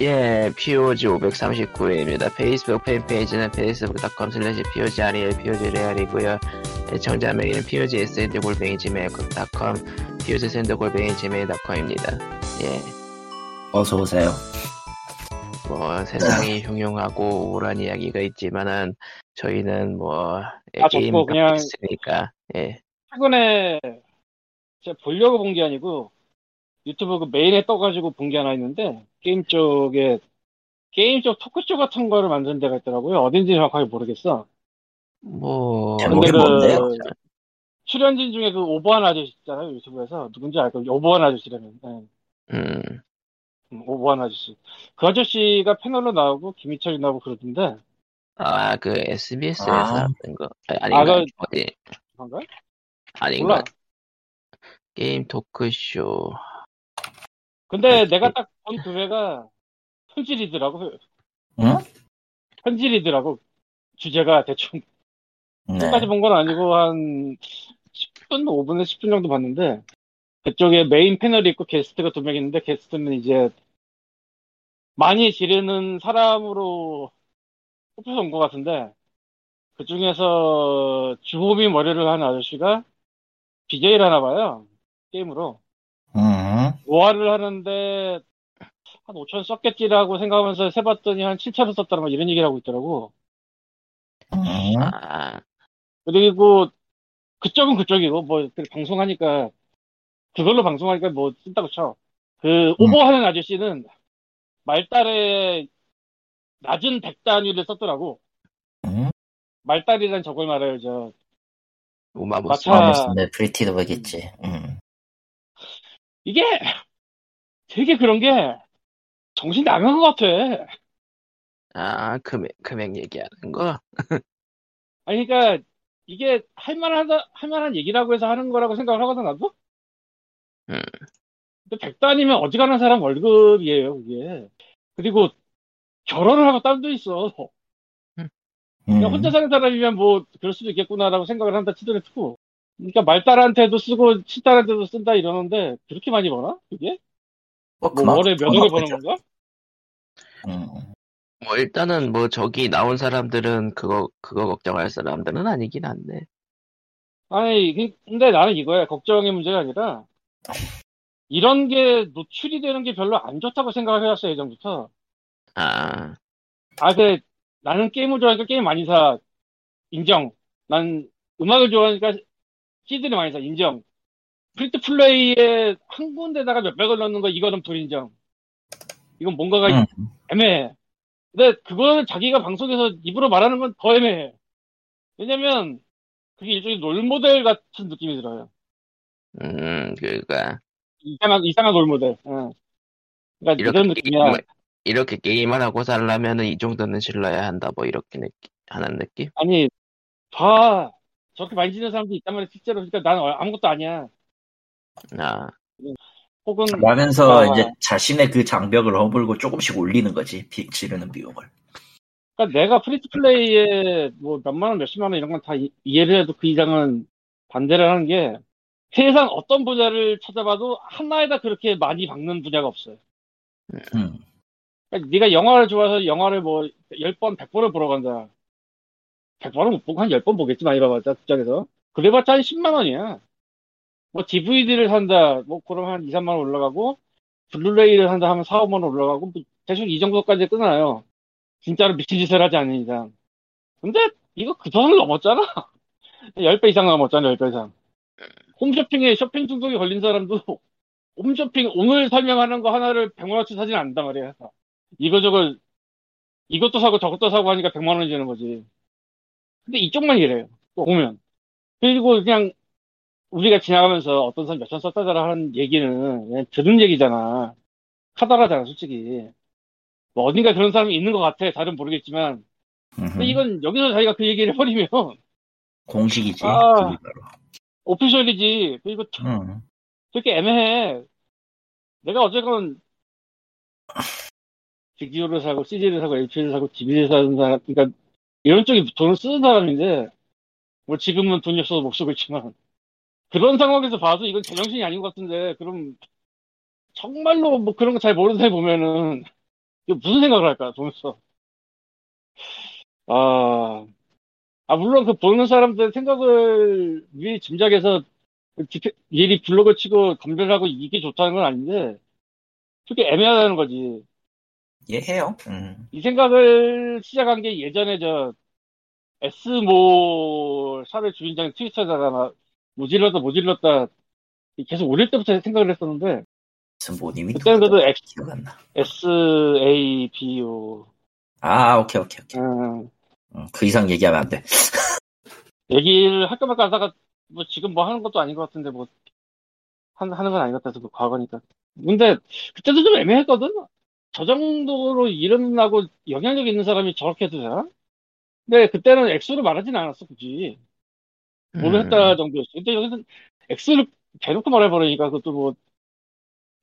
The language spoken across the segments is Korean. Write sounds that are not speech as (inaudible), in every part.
예, POG 539회입니다. 페이스북 팬페이지는 facebook.com slash POGREL, POGREAL이고요. 애청자 메일은 POGSND골뱅이 gmail.com, POGSND골뱅이 gmail.com입니다. 예, 어서오세요. 뭐, 세상이 (laughs) 흉흉하고 우울한 이야기가 있지만은, 저희는 뭐, 예, 아, 게임 접고 그냥- 있으니까, 예. 최근에 제가 보려고 본 게 아니고 유튜브 그 메인에 떠가지고 본 게 하나 있는데 게임 쪽에 게임 쪽 토크쇼 같은 거를 만든 데가 있더라고요. 어딘지 정확하게 모르겠어. 뭐, 근데 그? 출연진 중에 그 오버한 아저씨 있잖아요. 유튜브에서 누군지 알고 오버한 아저씨라면 네. 음, 음, 오버한 아저씨. 그 아저씨가 패널로 나오고 김희철이 나오고 그러던데 아, 그 SBS에서 아. 하는 거, 아니, 아닌가? 그- 어디, 그런가? 아닌가? 몰라. 게임 토크쇼. 근데 아, 내가 딱 본 두 회가 현질이더라고. 응? 현질이더라고. 주제가 대충 네. 끝까지 본 건 아니고 한 10분, 5분에서 10분 정도 봤는데 그쪽에 메인 패널이 있고 게스트가 두 명 있는데 게스트는 이제 많이 지르는 사람으로 뽑혀서 온 것 같은데 그 중에서 주호미 머리를 한 아저씨가 BJ를 하나 봐요 게임으로 응. 노화를 하는데 한 5천 썼겠지라고 생각하면서 세봤더니 한 7천을 썼다는 거 이런 얘기를 하고 있더라고 응. 아, 그리고 그쪽은 그쪽이고 뭐그 방송하니까 그걸로 방송하니까 뭐 쓴다고 쳐. 그 오버하는 아저씨는 말달에 낮은 백 단위를 썼더라고. 응? 말달이란 저걸 말해요. 저 우마무스. 마차- 내 프리티드버겠지. 응. 이게 되게 그런 게 정신 나간 것 같아. 아, 금액, 금액 얘기하는 거? (laughs) 아니 그러니까 이게 할만하다 할만한 얘기라고 해서 하는 거라고 생각을 하거든 나도. 음. 근데 백 단위면 어지간한 사람 월급이에요 그게. 그리고 결혼을 하고 딸도 있어. 그냥 응. 혼자 사는 사람이면 뭐 그럴 수도 있겠구나라고 생각을 한다 치더라도 그러니까 말딸한테도 쓰고 친딸한테도 쓴다 이러는데 그렇게 많이 버나? 그게? 뭐, 뭐 월에 몇 억을 버는. 건가? 응. 뭐, 일단은 뭐, 저기 나온 사람들은 그거, 그거 걱정할 사람들은 아니긴 한데. 아니 그- 근데 나는 이거야. 걱정의 문제가 아니라 이런 게 노출이 되는 게 별로 안 좋다고 생각을 해왔어 예전부터. 아, 아 근데 나는 게임을 좋아하니까 게임 많이 사. 인정. 난 음악을 좋아하니까 CD를 많이 사. 인정. free to play에 한 군데다가 몇백을 넣는 거 이거는 불인정. 이건 뭔가가 응. 애매해. 근데 그걸 자기가 방송에서 입으로 말하는 건 더 애매해. 왜냐면 그게 일종의 롤모델 같은 느낌이 들어요. 음, 그니까, 이상한 이상한 롤모델. 응. 그러니까 이런 느낌이야. 게임을, 이렇게 게임을 하고 살려면은 이 정도는 질러야 한다, 뭐, 이렇게 느끼, 하는 느낌? 아니 봐 저렇게 많이 지는 사람도 있단 말이야 실제로. 그러니까 나는 아무것도 아니야. 아, 혹은 그러면서 아. 이제 자신의 그 장벽을 허물고 조금씩 올리는 거지. 비, 지르는 비용을. 그러니까 내가 free to play에 뭐 몇만 원, 몇십만 원 이런 건 다 이해를 해도 그 이상은 반대를 하는 게 세상 어떤 분야를 찾아봐도 하나에다 그렇게 많이 박는 분야가 없어요. 응. 그러니까 네가 영화를 좋아해서 영화를 뭐 10번, 100번을 보러 간다. 100번은 못 보고 한 10번 보겠지 많이 봐봤자 극장에서. 그래봤자 한 10만 원이야. 뭐 DVD를 산다. 뭐 그럼 한 2, 3만 원 올라가고 블루레이를 산다 하면 4, 5만 원 올라가고 뭐 대충 이 정도까지 끊어요. 진짜로 미친 짓을 하지 않는 이상. 근데 이거 그 돈을 넘었잖아. (laughs) 10배 이상 넘었잖아, 10배 이상. 홈쇼핑에 쇼핑 중독이 걸린 사람도 (laughs) 홈쇼핑 오늘 설명하는 거 하나를 100만원치 사진 않는단 말이야. 이거저거 이것도 사고 저것도 사고 하니까 100만 원이 되는 거지. 근데 이쪽만 이래요. 또 보면. 그리고 그냥 우리가 지나가면서 어떤 사람 몇천 썼다더라 하는 얘기는 그냥 들은 얘기잖아. 카더라잖아, 솔직히. 뭐 어딘가 그런 사람이 있는 것 같아. 잘은 모르겠지만. 근데. 이건 여기서 자기가 그 얘기를 해버리면 공식이지. 아. 오피셜이지. 그리고 응. 되게 애매해. 내가 어쨌건 직지호를 사고 CD를 사고 LP를 사고 DVD를 사는 사람, 그러니까 이런 쪽에 돈을 쓰는 사람인데 뭐 지금은 돈이 없어서 못 쓰고 있지만 그런 상황에서 봐도 이건 제정신이 아닌 것 같은데 그럼 정말로 뭐 그런 거 잘 모르는 사람이 보면은 이거 무슨 생각을 할까, 보면서. 아, 아, 물론 그 보는 사람들 생각을 미리 짐작해서 미리 블로그 치고 검열하고 이게 좋다는 건 아닌데, 그게 애매하다는 거지. 이해해요. 음. 이 생각을 시작한 게 예전에 저 S모 샵의 주인장 트위터에다가 막 모질렀다 모질렀다 계속 올릴 때부터 생각을 했었는데 모님이 그때는 그래도 X, 기억 안 나. SABO 아, 오케이, 오케이, 오케이. 음, 음, 그 이상 얘기하면 안 돼. (laughs) 얘기를 할까 말까 하다가 뭐 지금 뭐 하는 것도 아닌 것 같은데 뭐 한, 하는 건 아닌 것 같아서 그 과거니까 근데 그때도 좀 애매했거든 저 정도로 일어나고 영향력 있는 사람이 저렇게 해도 되나? 근데 그때는 X로 말하진 않았어 굳이 뭐를 음, 했다 정도였어. 근데 여기서 X를 대놓고 말해버리니까 그것도 뭐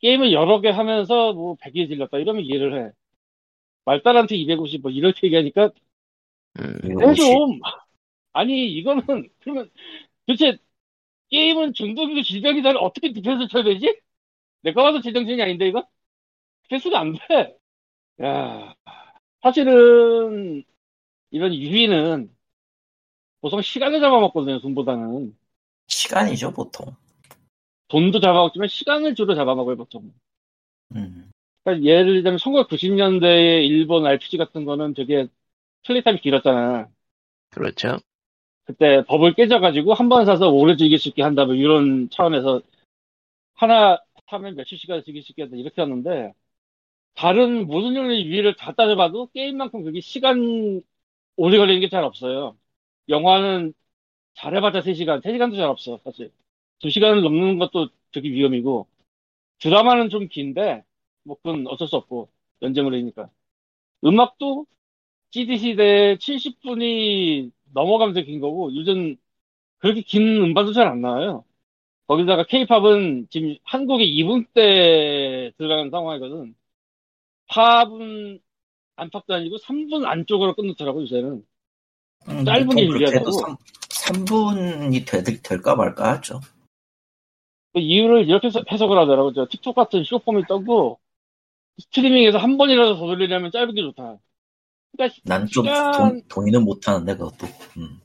게임을 여러 개 하면서 뭐 100이 질렀다 이러면 이해를 해. 말달한테 250 뭐 이렇게 얘기하니까 음, 좀 아니 이거는 (laughs) 그러면 도대체 게임은 중독이고 질병이다 어떻게 디펜스 쳐야 되지? 내가 봐도 제정신이 아닌데 이거? 디펜스가 안 돼. 야 사실은 이런 유희는 보통 시간을 잡아먹거든요 돈보다는. 시간이죠, 보통. 돈도 잡아먹지만 시간을 주로 잡아먹어요, 보통. 음. 그러니까 예를 들면 1990년대의 일본 RPG 같은 거는 되게 플레이타임이 길었잖아. 그렇죠. 그때 법을 깨져가지고 한 번 사서 오래 즐길 수 있게 한다, 뭐 이런 차원에서 하나 사면 며칠 시간 즐길 수 있게 한다, 이렇게 하는데 다른 모든 종류의 유희를 다 따져봐도 게임만큼 그게 시간 오래 걸리는 게 잘 없어요. 영화는 잘해봤자 3시간, 3시간도 잘 없어, 사실. 2시간을 넘는 것도 되게 위험이고 드라마는 좀 긴데 뭐 그건 어쩔 수 없고 연재물이니까 음악도 CD 시대 70분이 넘어가면서 긴 거고 요즘 그렇게 긴 음반도 잘 안 나와요. 거기다가 케이팝은 지금 한국에 2분 때 들어가는 상황이거든. 팝은 안팎도 아니고 3분 안쪽으로 끝놓더라고 요새는. 음, 짧은 게 유리하다고. 3, 분이 되, 될까 말까 하죠. 그 이유를 이렇게 해석을 하더라고. 저 틱톡 같은 쇼폼이 떠고 스트리밍에서 한 번이라도 더 돌리려면 짧은 게 좋다. 그러니까 난좀 시간- 동의는 못하는데, 그것도. 음.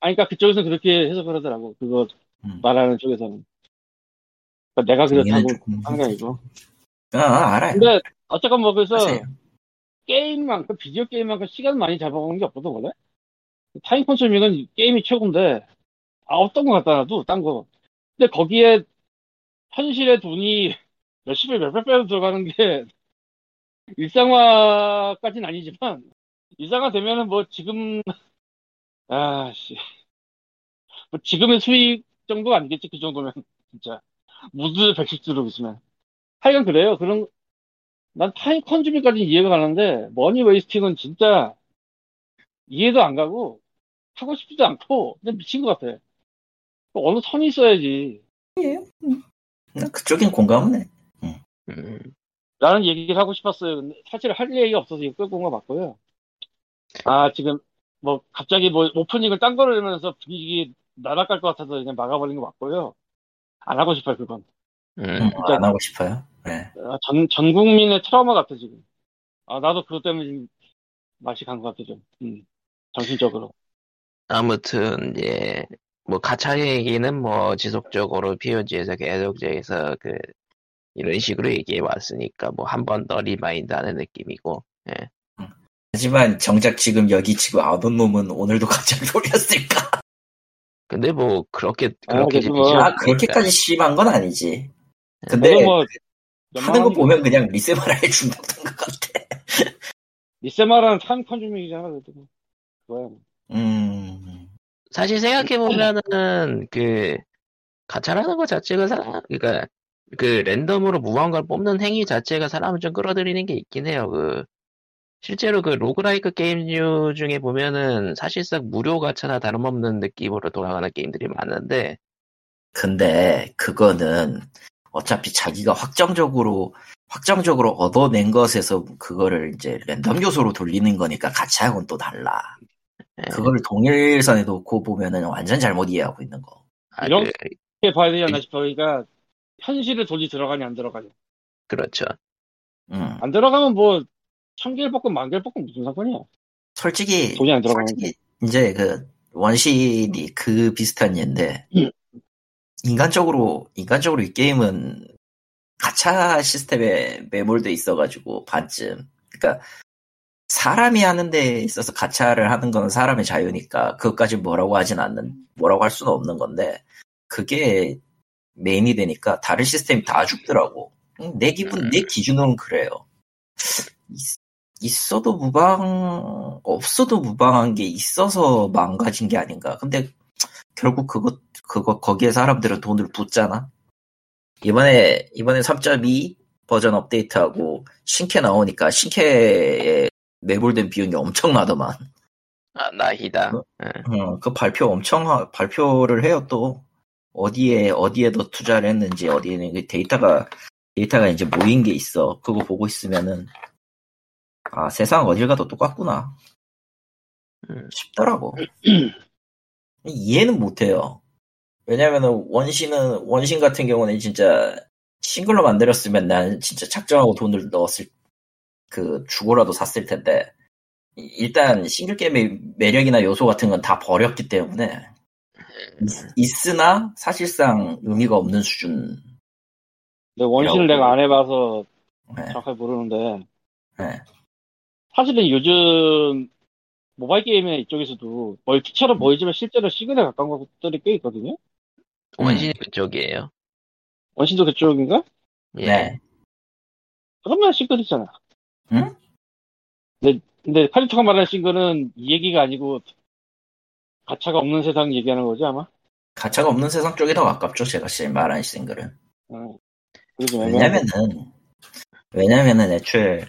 아니, 그러니까 그쪽에서 그렇게 해석을 하더라고. 그거 음. 말하는 쪽에서는. 그러니까 내가 그렇다고 하는 게 아니고. 아, 아, 알아요. 근데 어쨌건 뭐 그래서 하세요. 게임만큼 비디오 게임만큼 시간 많이 잡아먹는 게 없거든 원래. 타임 컨쇼밍은 게임이 최고인데 아 어떤 거 갖다 놔도 딴 거. 근데 거기에 현실의 돈이 몇십 배, 몇백 배로 들어가는 게 (laughs) 일상화까지는 아니지만 일상화 되면은 뭐 지금 아씨. 뭐 지금의 수익 정도 아니겠지 그 정도면 진짜. 무드 110주로 있으면. 하여간 그래요. 그런 난 time consuming까지는 이해가 가는데 money wasting은 진짜 이해도 안 가고 하고 싶지도 않고 그냥 미친 것 같아 어느 선이 있어야지 난 그쪽엔 공감은 해. 음, 라는 얘기를 하고 싶었어요. 근데 사실 할 얘기가 없어서 이거 끌고 온 거 맞고요. 아, 지금 뭐 갑자기 뭐 오프닝을 딴 거를 내면서 분위기 날아갈 것 같아서 그냥 막아버린 거 맞고요. 안 하고 싶어요, 그건. 음, 음, 안 하고 싶어요. 네. 아, 전, 전 국민의 트라우마 같아, 지금. 아, 나도 그것 때문에 지금 맛이 간 것 같아, 좀. 음, 정신적으로. 아무튼 예, 뭐 가차 얘기는 뭐 지속적으로 POG에서 계속해서 그 이런 식으로 얘기해 왔으니까 뭐 한 번 더 remind하는 느낌이고 예. 하지만 정작 지금 여기 지금 안온 놈은 오늘도 갑자기 돌렸을까? 근데 뭐 그렇게 아, 그렇게 뭐- 아, 않으니까. 그렇게까지 심한 건 아니지. 근데 그래도 뭐, 하는 거 보면 그냥 리세마라 해준다던 것 같아. 리세마라는 time consuming이잖아, 그래도. 뭐. 그거야. 뭐. 음, 사실 생각해 보면은 그 가차라는 것 자체가 사람 그러니까 그 랜덤으로 무언가를 뽑는 행위 자체가 사람을 좀 끌어들이는 게 있긴 해요. 그 실제로 그 roguelike 게임류 중에 보면은 사실상 무료 가차나 다름없는 느낌으로 돌아가는 게임들이 많은데 근데 그거는 어차피 자기가 확정적으로 확정적으로 얻어낸 것에서 그거를 이제 랜덤 요소로 돌리는 거니까 가차하고는 또 달라. 예. 그거를 동일선에 놓고 보면은 완전 잘못 이해하고 있는 거. 아, 그, 이렇게 봐야 되지 않나 싶어. 그러니까, 현실에 돈이 들어가냐, 안 들어가냐. 그렇죠. 음. 안 들어가면 뭐, 천 개를 뽑고 만 개를 뽑고 무슨 상관이야? 솔직히 돈이 안 들어가는 솔직히 이제 그 원신이 그 비슷한 예인데 음. 인간적으로 인간적으로 이 게임은 가차 시스템에 매몰돼 있어가지고 반쯤 그러니까 사람이 하는 데 있어서 가차를 하는 건 사람의 자유니까 그것까지 뭐라고 하진 않는 뭐라고 할 수는 없는 건데 그게 메인이 되니까 다른 시스템이 다 죽더라고. 음, 내 기분 내 기준으로는 그래요. 있- 있어도 무방 없어도 무방한 게 있어서 망가진 게 아닌가. 근데 결국 그거 그거 거기에 사람들은 돈을 붓잖아. 이번에 이번에 3.2 버전 업데이트하고 신캐 나오니까 신캐에 매몰된 비용이 엄청나더만. 아, 나이다. 어? 응. 어, 그 발표 엄청 하- 발표를 해요 또 어디에 어디에 더 투자를 했는지 어디에 그 데이터가 데이터가 이제 모인 게 있어. 그거 보고 있으면은 아 세상 어딜 가도 똑같구나 음. 싶더라고. (clears throat) 이해는 못해요. 왜냐면은 원신은 원신 같은 경우는 진짜 싱글로 만들었으면 난 진짜 작정하고 돈을 넣었을 그 주고라도 샀을 텐데 이- 일단 싱글 게임의 매력이나 요소 같은 건 다 버렸기 때문에 있, 으나 사실상 의미가 없는 수준. 근데 원신을. 내가 안 해봐서 네, 정확하게 모르는데 네. 사실은 요즘 모바일 게임의 이쪽에서도 멀티처럼 보이지만 실제로 시그널에 가까운 것들이 꽤 있거든요. 원신이 그쪽이에요. 원신도 그쪽인가? 예. 네. 그러면 싱글이잖아. 응? 근데, 근데 카리토가 말하는 싱글은 이 얘기가 아니고 가차가 없는 세상 얘기하는 거지 아마? 가차가 없는 세상 쪽이 더 가깝죠. 제가 지금 말한 싱글은. 어. 그러지 말고. 왜냐면은 왜냐면은 애초에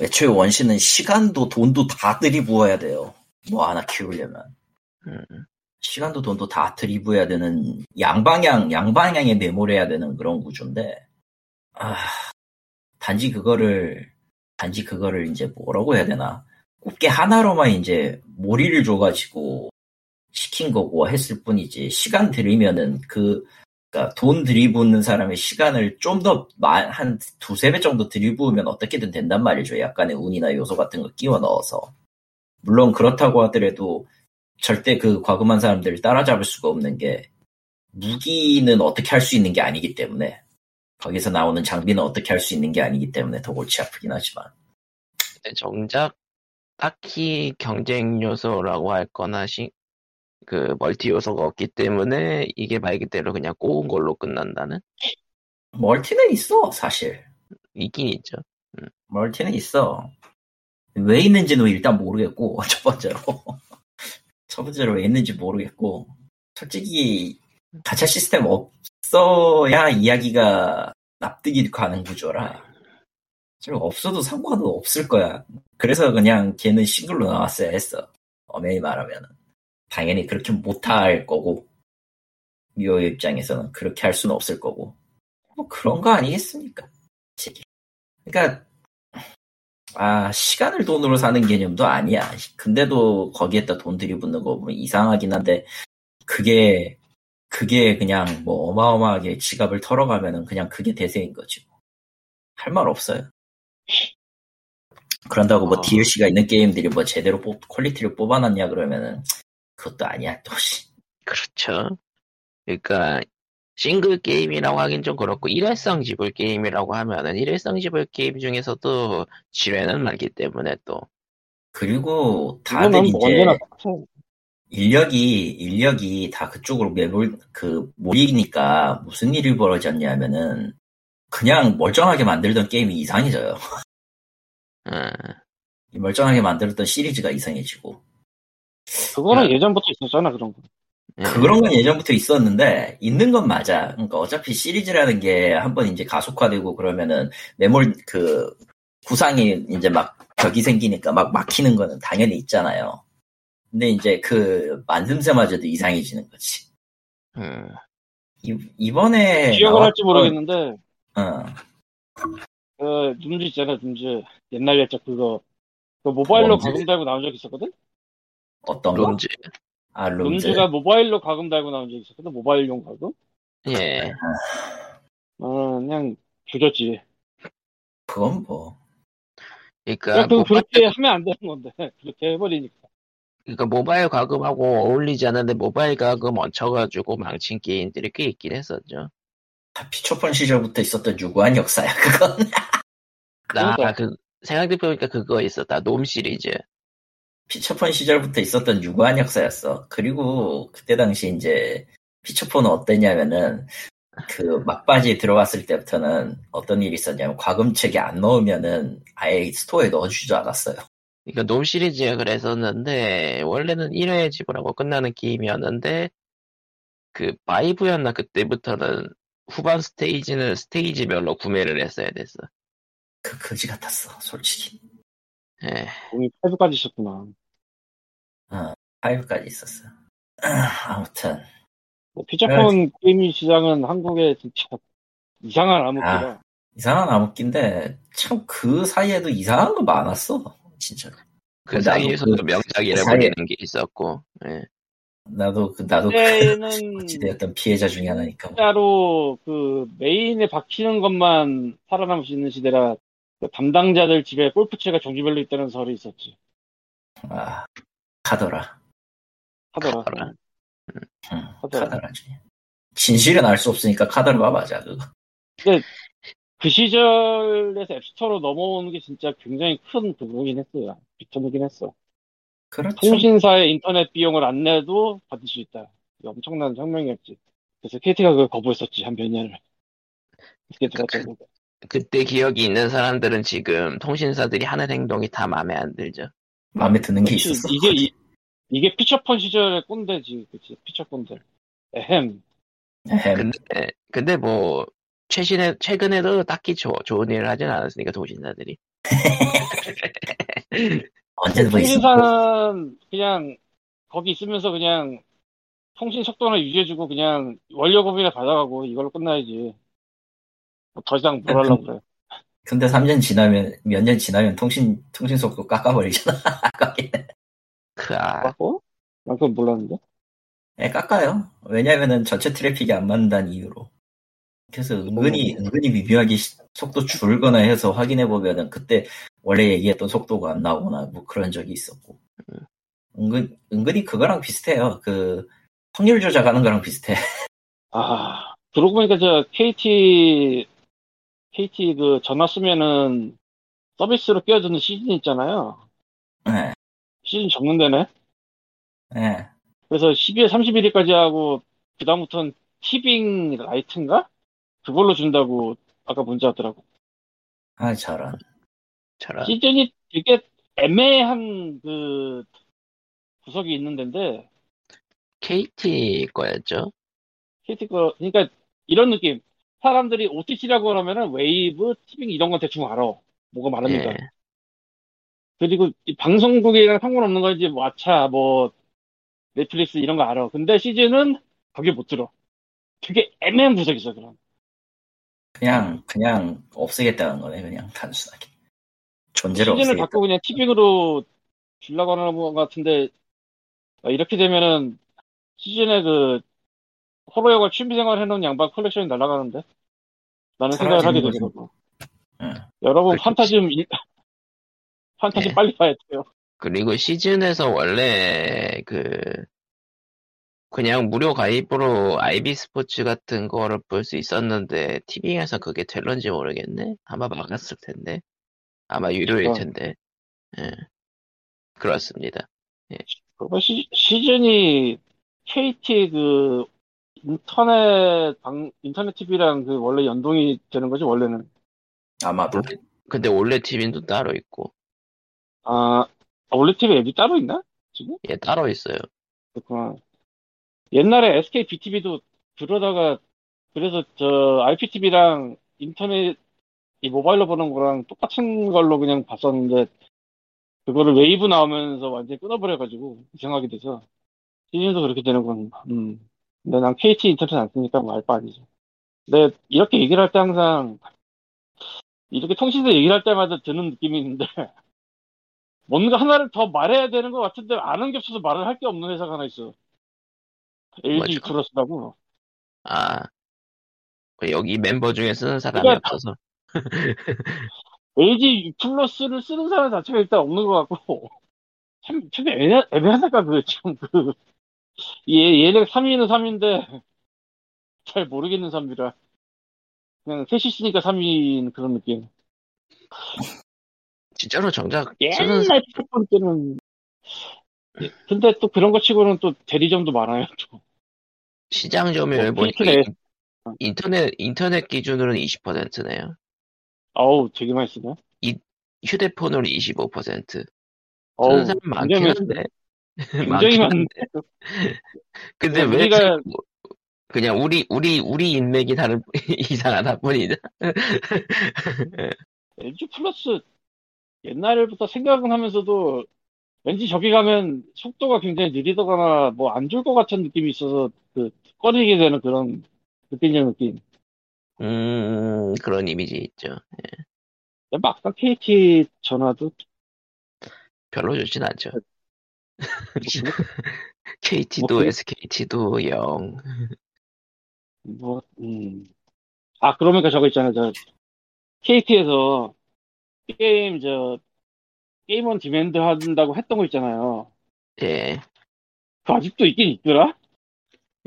애초에 원신은 시간도 돈도 다 들이부어야 돼요. 뭐 하나 키우려면 음. 시간도 돈도 다 들이부어야 되는 양방향 양방향에 매몰해야 되는 그런 구조인데 아 단지 그거를 단지 그거를 이제 뭐라고 해야 되나 곱게 하나로만 이제 몰이를 줘가지고 시킨 거고 했을 뿐이지 시간 들이면은 그 그러니까 돈 들이붓는 사람의 시간을 좀 더 한 두세 배 정도 들이부으면 어떻게든 된단 말이죠. 약간의 운이나 요소 같은 거 끼워 넣어서. 물론 그렇다고 하더라도 절대 그 과금한 사람들을 따라잡을 수가 없는 게 무기는 어떻게 할 수 있는 게 아니기 때문에 거기서 나오는 장비는 어떻게 할 수 있는 게 아니기 때문에 더 골치 아프긴 하지만 근데 정작 딱히 경쟁 요소라고 할 거나 시, 그 멀티 요소가 없기 때문에 이게 말 그대로 그냥 꼬운 걸로 끝난다는? 멀티는 있어 사실 있긴 있죠. 멀티는 있어. 왜 있는지는 일단 모르겠고, (laughs) 첫 번째로. 첫 번째로 왜 있는지 모르겠고, 솔직히, 가차 시스템 없어야 이야기가 납득이 가는 구조라. 지금 없어도 상관은 없을 거야. 그래서 그냥 걔는 싱글로 나왔어야 했어. 엄연히 말하면. 당연히 그렇게 못할 거고, 미호의 입장에서는 그렇게 할 수는 없을 거고. 뭐 그런 거 아니겠습니까? 그러니까 아, 시간을 돈으로 사는 개념도 아니야. 근데도 거기에다 돈 들이붓는 거 보면 이상하긴 한데, 그게, 그게 그냥 뭐 어마어마하게 지갑을 털어가면은 그냥 그게 대세인 거지. 할 말 없어요. 그런다고 뭐 어. DLC가 있는 게임들이 뭐 제대로 뽑, quality를 뽑아놨냐 그러면은 그것도 아니야, 또. 씨. 그렇죠. 그러니까 싱글 게임이라고 하긴 좀 그렇고 일회성 지불 게임이라고 하면은 일회성 지불 게임 중에서도 지뢰는 많기 때문에 또 그리고 다들 이거는 이제 뭐 언제나. 인력이 인력이 다 그쪽으로 매몰 그 몰이니까 무슨 일이 벌어졌냐면은 그냥 멀쩡하게 만들던 게임이 이상해져요. 어, (laughs) 이 멀쩡하게 만들었던 시리즈가 이상해지고 그거는 네. 예전부터 있었잖아 그런 거. 예. 그런 건 예전부터 있었는데 있는 건 맞아. 그러니까 어차피 시리즈라는 게 한번 이제 가속화되고 그러면은 매몰 그 구상이 이제 막 벽이 생기니까 막 막히는 거는 당연히 있잖아요. 근데 이제 그 만듦새마저도 이상해지는 거지. 음, 이, 이번에 기억을 할지 모르겠는데 어, 그 룸즈 있잖아 룸즈 옛날 옛적 그거 그 모바일로 룸즈? 가금 달고 나온 적 있었거든? 어떤 거? 룸즈 아, 룸즈. 룸즈가 모바일로 가금 달고 나온 적 있었거든 모바일용 가금? 예 어 그냥 조졌지. 그건 뭐. 그러니까 그러니까 그 모바일, 그렇게 하면 안 되는 건데 (laughs) 그렇게 해버리니까. 그러니까 모바일 과금하고 어울리지 않는데 모바일 과금 얹혀가지고 망친 게임들이 꽤 있긴 했었죠. 다 피처폰 시절부터 있었던 유구한 역사야 그건. (laughs) 나 그러니까. 그 생각해보니까 그거 있었다. 놈 시리즈. 피처폰 시절부터 있었던 유구한 역사였어. 그리고 그때 당시 이제 피처폰은 어땠냐면은 그 막바지에 들어갔을 때부터는 어떤 일이 있었냐면 과금책에 안 넣으면은 아예 스토어에 넣어주지도 않았어요. 그러니까 놈 시리즈가 그랬었는데 원래는 1회 지불하고 끝나는 게임이었는데 그 바이브였나 그때부터는 후반 스테이지는 스테이지별로 구매를 했어야 됐어. 그 거지 같았어, 솔직히. 예. 돈이 8부까지 있었구나. 어, 5까지 있었어. (clears throat) 아무튼 뭐 피처폰 게임 시장은 한국에 진짜 이상한 암흑기라. 이상한 암흑기인데 참 그 사이에도 이상한 거 많았어, 진짜로. 그 나도 사이에서도 그- 명작이라 그 사이에- 불리는 게 있었고. 예. 나도 그 나도 그때는 어찌되었던 피해자 중에 하나니까. 진짜로 그 메인에 박히는 것만 살아남을 수 있는 시대라 그 담당자들 집에 골프채가 종류별로 있다는 설이 있었지. 아, 카더라. 하더라. 카더라. 응, 카더라. 카더라지. 진실은 알 수 없으니까 카더라가 맞아, 그거. 그 시절에서 앱스토어로 넘어오는 게 진짜 굉장히 큰 부분이긴 했어요. 비터이긴 했어. 그렇죠. 통신사의 인터넷 비용을 안 내도 받을 수 있다. 엄청난 혁명이었지. 그래서 KT가 그걸 거부했었지, 한 몇 년을. 들었던 거. 그때 기억이 있는 사람들은 지금 통신사들이 하는 행동이 다 마음에 안 들죠. 마음에 드는 게 있었어. 이게, 이, 이게 피처폰 시절의 꼰대지, 그치, 피처폰들. 에헴. 에헴. 근데, 근데 뭐, 최신에, 최근에도 딱히 조, 좋은 일을 하진 않았으니까, 통신사들이. (laughs) 언제든 뭐. 통신사는 그냥 거기 있으면서 그냥 통신 속도나 유지해주고 그냥 원료금이나 받아가고 이걸로 끝나야지. 뭐 더 이상 뭘 하려고 그래. 근데 3년 지나면, 몇 년 지나면 통신, 통신 속도 깎아버리잖아. (laughs) 깎이네. 그, 아, 깎고? 난 그건 몰랐는데. 예, 깎아요. 왜냐면은 전체 트래픽이 안 맞는다는 이유로. 그래서 은근히, 은근히 미묘하게 시- 속도 줄거나 해서 확인해보면은 그때 원래 얘기했던 속도가 안 나오거나 뭐 그런 적이 있었고. 은근, 은근히 그거랑 비슷해요. 그, 확률 조작하는 거랑 비슷해. (laughs) 아, 그러고 보니까 저 KT, KT 그 전화 쓰면은 서비스로 끼워주는 시즌 있잖아요. 예, 시즌 적는 데네. 예. 그래서 12월 31일까지 하고 그다음부터는 티빙 라이트인가? 그걸로 준다고 아까 문자 왔더라고. 아, 저런. 저런. 시즌이 되게 애매한 그 구석이 있는 데인데 KT 거였죠? KT 거 그러니까 이런 느낌. 사람들이 OTT라고 그러면은 웨이브, 티빙 이런 건 대충 알아. 뭐가 많으니까. 예. 그리고 이 방송국이랑 상관없는 건 이제 왓챠, 뭐 넷플릭스 이런 거 알아. 근데 시즌은 거기 못 들어. 되게 애매한 구석이 있어 그럼. 그냥, 그냥 없애겠다는 거네, 그냥 단순하게. 존재를 시즌을 없애겠다. 바꾸고 그냥 티빙으로 주려고 하는 것 같은데 아, 이렇게 되면은 시즌에 그 호러 영화 취미생활 해놓은 양반 컬렉션이 날아가는데 나는 생각을 하게 되더라고. 응. 여러분 그렇지. 판타지 좀 일- 판타지 예. 빨리 봐야 돼요. 그리고 시즌에서 원래 그 그냥 무료 가입으로 IB 스포츠 같은 거를 볼 수 있었는데 티빙에서 그게 될런지 모르겠네. 아마 막았을 텐데. 아마 유료일 어. 텐데. 예. 그렇습니다. 그거 시, 시즌이 KT 그 인터넷 방 인터넷 TV랑 그 원래 연동이 되는 거지 원래는. 아마도. 근데 올레 TV도 따로 있고, 아 원래 TV 앱이 따로 있나? 지금? 예, 따로 있어요. 그렇구나. 옛날에 SK BTV도 그러다가 그래서 저 IPTV랑 인터넷 이 모바일로 보는 거랑 똑같은 걸로 그냥 봤었는데 그거를 웨이브 나오면서 완전히 끊어버려가지고 이상하게 돼서 시즌도 그렇게 되는군. 음. 근데 난 KT 인터넷 안 쓰니까 뭐 알 바 아니지. 근데 이렇게 얘기를 할 때 항상 이렇게 통신사 얘기를 할 때마다 드는 느낌이 있는데 (laughs) 뭔가 하나를 더 말해야 되는 것 같은데 아는 게 없어서 말을 할 게 없는 회사가 하나 있어. LG 뭐죠? 크로스라고. 아, 그 여기 멤버 중에 쓰는 사람이 그러니까 없어서. (laughs) LG 플러스를 쓰는 사람 자체가 일단 없는 것 같고 참, 참 애매, 애매하다가 그 지금 그 얘, 얘네 3위는 3위인데 잘 모르겠는 3위라 그냥 셋이 쓰니까 3위인 그런 느낌 진짜로 정작 쓰는 옛날 첫 번째는 예, 근데 또 그런 거 치고는 또 대리점도 많아요 또. 시장 점유율 뭐, 보니까 퀴즈네. 인- 인터넷 인터넷 기준으로는 20%네요. 어우 되게 많이 쓰네 휴대폰으로 25%. 어우 사람 많긴 한데. (laughs) (laughs) 굉장히 많은데. (laughs) 근데 왜 우리가- 자꾸 그냥 우리 우리 우리 인맥이 다른 이상하다 뿐이다. LG 플러스 옛날부터 생각은 하면서도 왠지 저기 가면 속도가 굉장히 느리다거나 뭐 안 줄 것 같은 느낌이 있어서 그 꺼리게 되는 그런 느낌적 느낌. 음 그런 이미지 있죠. 근데 막상 KT 전화도 별로 좋진 않죠. 뭐, (laughs) KT도 뭐 그- SKT도 영. 뭐, 음. 아 그러니까 저거 있잖아요. 저 KT에서 게임 저 게임 on demand 한다고 했던 거 있잖아요. 예. 그 아직도 있긴 있더라.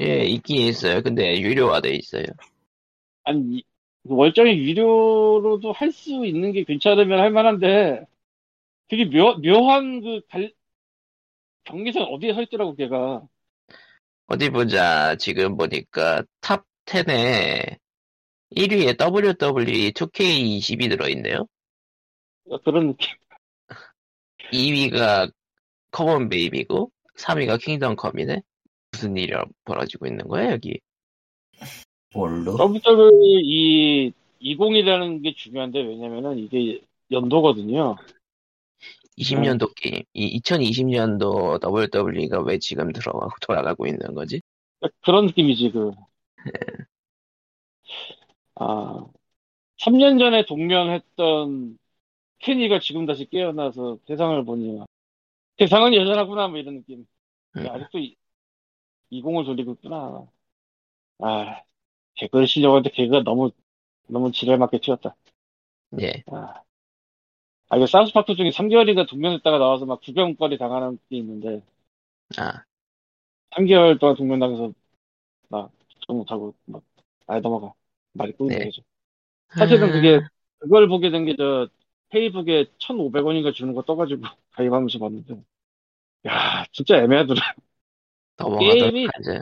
예, 있긴 있어요. 근데 유료화돼 있어요. 아니 월정이 유료로도 할 수 있는 게 괜찮으면 할 만한데 되게 묘, 묘한 그 갈, 경계선 어디에 서 있더라고 걔가 어디 보자. 지금 보니까 top 10에 1위에 WWE 2K20이 들어있네요. 그런 느낌 2위가 Come on Baby고 3위가 Kingdom Come이네. 무슨 일이 벌어지고 있는 거야 여기? 뭘로? WWE 20이라는 게 중요한데 왜냐면은 이게 연도거든요 20년도 게임. 이 2020년도 WWE가 왜 지금 들어가고 돌아가고 있는 거지? 그런 느낌이지 그 (laughs) 아, 3년 전에 동면했던 케니가 지금 다시 깨어나서 세상을 보니 세상은 여전하구나 뭐 이런 느낌. 음, 아직도 이, 20을 돌리고 있구나. 아 개그를 치려고 했는데 개그가 너무 너무 지랄 맞게 튀었다. 예. 아, 아 이거 사우스파크 중에 3개월인가 동면했다가 나와서 막 구경거리 당하는 게 있는데. 아, 3개월 동안 동면당해서 막좀 못하고 막 아예 넘어가. 말이 끊는 네. 거죠. 사실은 그게 (laughs) 그걸 보게 된 게 저 페이북에 1,500원인가 주는 거 떠가지고 (laughs) 가입하면서 봤는데. 야 진짜 애매하더라. 게임이- 하자.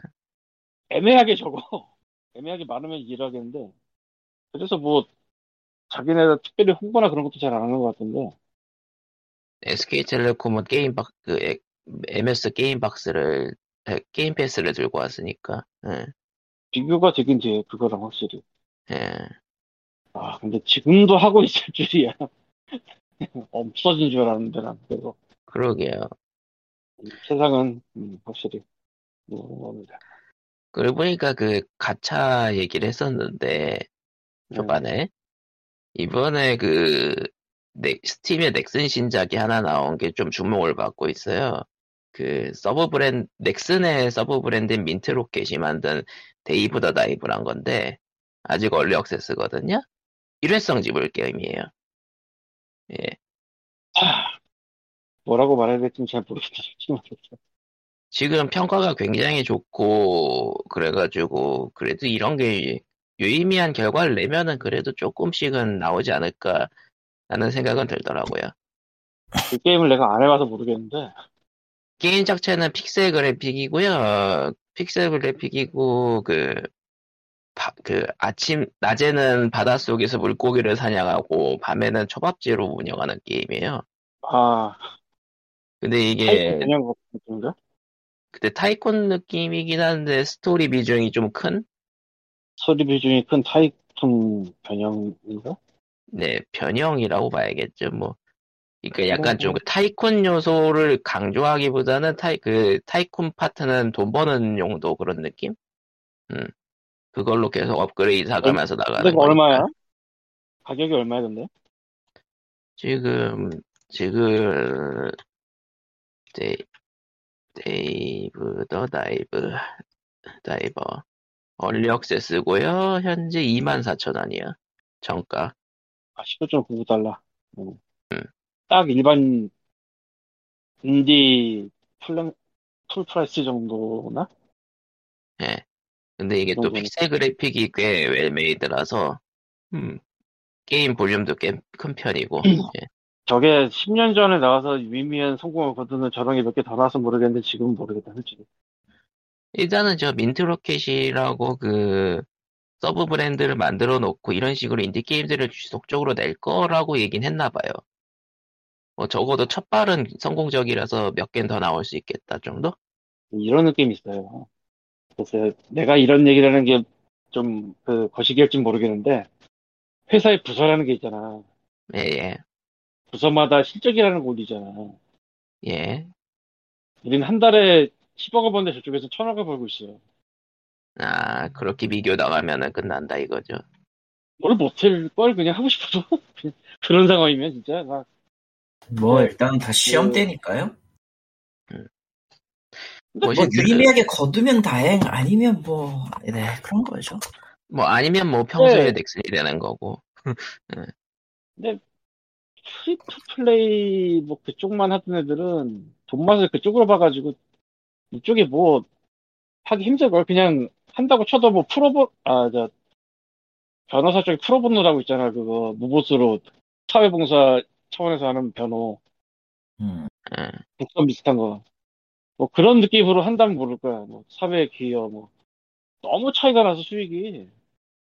애매하게 적어. (laughs) 애매하게 많으면 이해를 하겠는데. 그래서 뭐 자기네가 특별히 홍보나 그런 것도 잘 안 하는 것 같은데. SK텔레콤은 게임 박, 그, 에- MS 게임 박스를, 에, 게임 패스를 들고 왔으니까, 예, 비교가 되긴 돼 그거랑 확실히. 예. 아 근데 지금도 하고 있을 줄이야 (laughs) 없어진 줄 알았는데 난 그래서 그러게요. 세상은 음, 확실히 무겁니다 그러고 보니까 그, 가차 얘기를 했었는데, 초반에, 이번에 그, 넥, 스팀의 넥슨 신작이 하나 나온 게 좀 주목을 받고 있어요. 그, 서브 브랜드, 넥슨의 서브 브랜드인 민트로켓이 만든 Dave the Diver란 건데, 아직 early access거든요? 일회성 지불 게임이에요. 예. 아, 뭐라고 말해야 될지 잘 모르겠다 지금 평가가 굉장히 좋고, 그래가지고, 그래도 이런 게 유의미한 결과를 내면은 그래도 조금씩은 나오지 않을까, 라는 생각은 들더라고요. 그 게임을 내가 안 해봐서 모르겠는데 게임 자체는 픽셀 그래픽이고요. 픽셀 그래픽이고, 그, 바- 그, 아침, 낮에는 바닷속에서 물고기를 사냥하고, 밤에는 초밥지로 운영하는 게임이에요. 아 근데 이게, 같은데 그때 tycoon 느낌이긴 한데, 스토리 비중이 좀 큰? 소리 비중이 큰 tycoon 변형인가? 네, 변형이라고 봐야겠죠, 뭐. 그러니까 약간 어, 좀 어. 그 tycoon 요소를 강조하기보다는 타이, 그, tycoon 파트는 돈 버는 용도 그런 느낌? 음. 그걸로 계속 업그레이드 사가면서 나가는 거니까. 얼마야? 가격이 얼마야 근데? 지금, 지금, 데이, Dave the Dive, Diver. early access고요 현재 24,000원이요. 정가. 아 15.99달러 뭐, 음. 딱 일반 인디 full, full price 정도나? 예. 근데 이게 또. 픽셀 그래픽이 꽤 well-made라서 음, 게임 볼륨도 꽤 큰 편이고 예. 저게 10년 전에 나와서 미미한 성공을 거두는 저런 게 몇 개 더 나와서 모르겠는데 지금은 모르겠다 솔직히 일단은 저 민트로켓이라고 그 서브 브랜드를 만들어 놓고 이런 식으로 인디 게임들을 지속적으로 낼 거라고 얘긴 했나 봐요. 뭐 적어도 첫 발은 성공적이라서 몇 개는 더 나올 수 있겠다 정도? 이런 느낌이 있어요 그래서 내가 이런 얘기를 하는 게 좀 그 거시기할지 모르겠는데 회사의 부서라는 게 있잖아 예, 예, 부서마다 실적이라는 거 올리잖아 예. 우리는 한 달에 10억을 버는데 저쪽에서 1000억을 벌고 있어 아, 그렇게 비교 나가면은 끝난다 이거죠. 뭘 못할 걸 그냥 하고 싶어도 그냥 (laughs) 그런 상황이면 진짜 막뭐 네. 일단 다 시험 때니까요. 근데 뭐 유의미하게 거두면 다행 아니면 뭐 네 그런 거죠. 뭐 아니면 뭐 평소에 네. 넥슨이 되는 거고. (laughs) free to play 뭐 그쪽만 하던 애들은 돈 맛을 그쪽으로 봐가지고 이쪽에 뭐 하기 힘들 걸 그냥 한다고 쳐도 뭐 pro bo 아 저 변호사 쪽에 pro bono라고 있잖아 그거 무보수로 사회봉사 차원에서 하는 변호 음. 예. 국선 비슷한 거 뭐 그런 느낌으로 한다면 모를 거야 뭐 사회 기여 뭐 너무 차이가 나서 수익이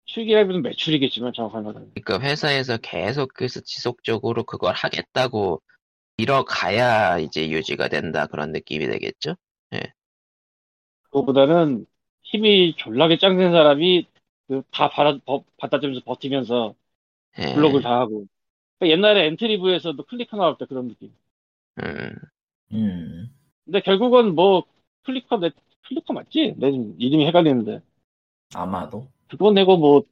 수익이라기보다는 매출이겠지만 정확한 말은 그러니까 회사에서 계속해서 지속적으로 그걸 하겠다고 밀어가야 이제 유지가 된다 그런 느낌이 되겠죠? 그거보다는 힘이 졸라게 짱된 사람이 그 다 받아, 버- 받아주면서 버티면서 예. 블록을 다 하고. 그러니까 옛날에 엔트리브에서도 클리커 나올 때 그런 느낌. 음, 음. 근데 결국은 뭐 클리커 내 클리커 맞지? 내 이름이 헷갈리는데 아마도 그거 내고 뭐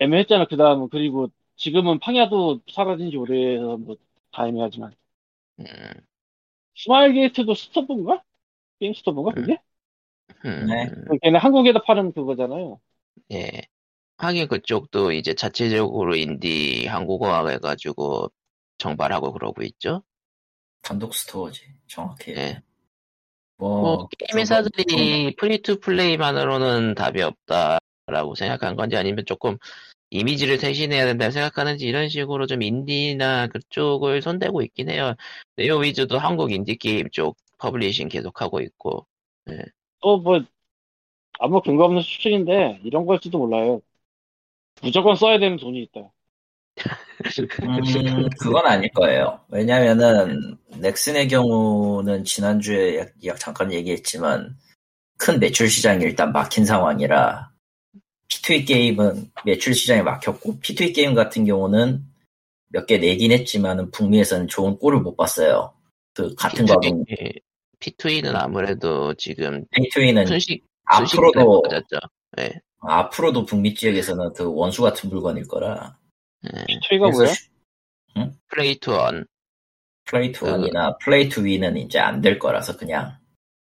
애매했잖아 그 다음 그리고 지금은 팡야도 사라진 지 오래해서 뭐다 애매하지만 음, 스마일 게이트도 스토브인가? 게임 스토브인가 그게? 음, 네. 그 걔네 한국에다 파는 그거잖아요. 예. 하긴 그쪽도 이제 자체적으로 인디 한국어화 해가지고 정발하고 그러고 있죠? 단독 store지 정확히. 예. 뭐, 뭐, 게임 회사들이 free to play만으로는 답이 없다라고 생각한 건지 아니면 조금 이미지를 쇄신해야 된다 생각하는지 이런 식으로 좀 인디나 그쪽을 손대고 있긴 해요. 네오위즈도 한국 인디 게임 쪽 publishing 계속하고 있고. 또 뭐 아무 근거 없는 추측인데 이런 걸지도 몰라요. 무조건 써야 되는 돈이 있다. 음, (laughs) 그건 아닐 거예요. 왜냐면은, 넥슨의 경우는 지난주에 약, 약 잠깐 얘기했지만, 큰 매출 시장이 일단 막힌 상황이라, P2E 게임은 매출 시장이 막혔고, P2E 게임 같은 경우는 몇 개 내긴 했지만은, 북미에서는 좋은 꼴을 못 봤어요. 그, 같은 과금, P2E는 아무래도 지금 P2E는 순식 앞으로도. 예. 앞으로도 북미 지역에서는 그 원수 같은 물건일 거라. 예. 트위가 뭐야? play to earn. play to earn이나 play to e는 이제 안 될 거라서 그냥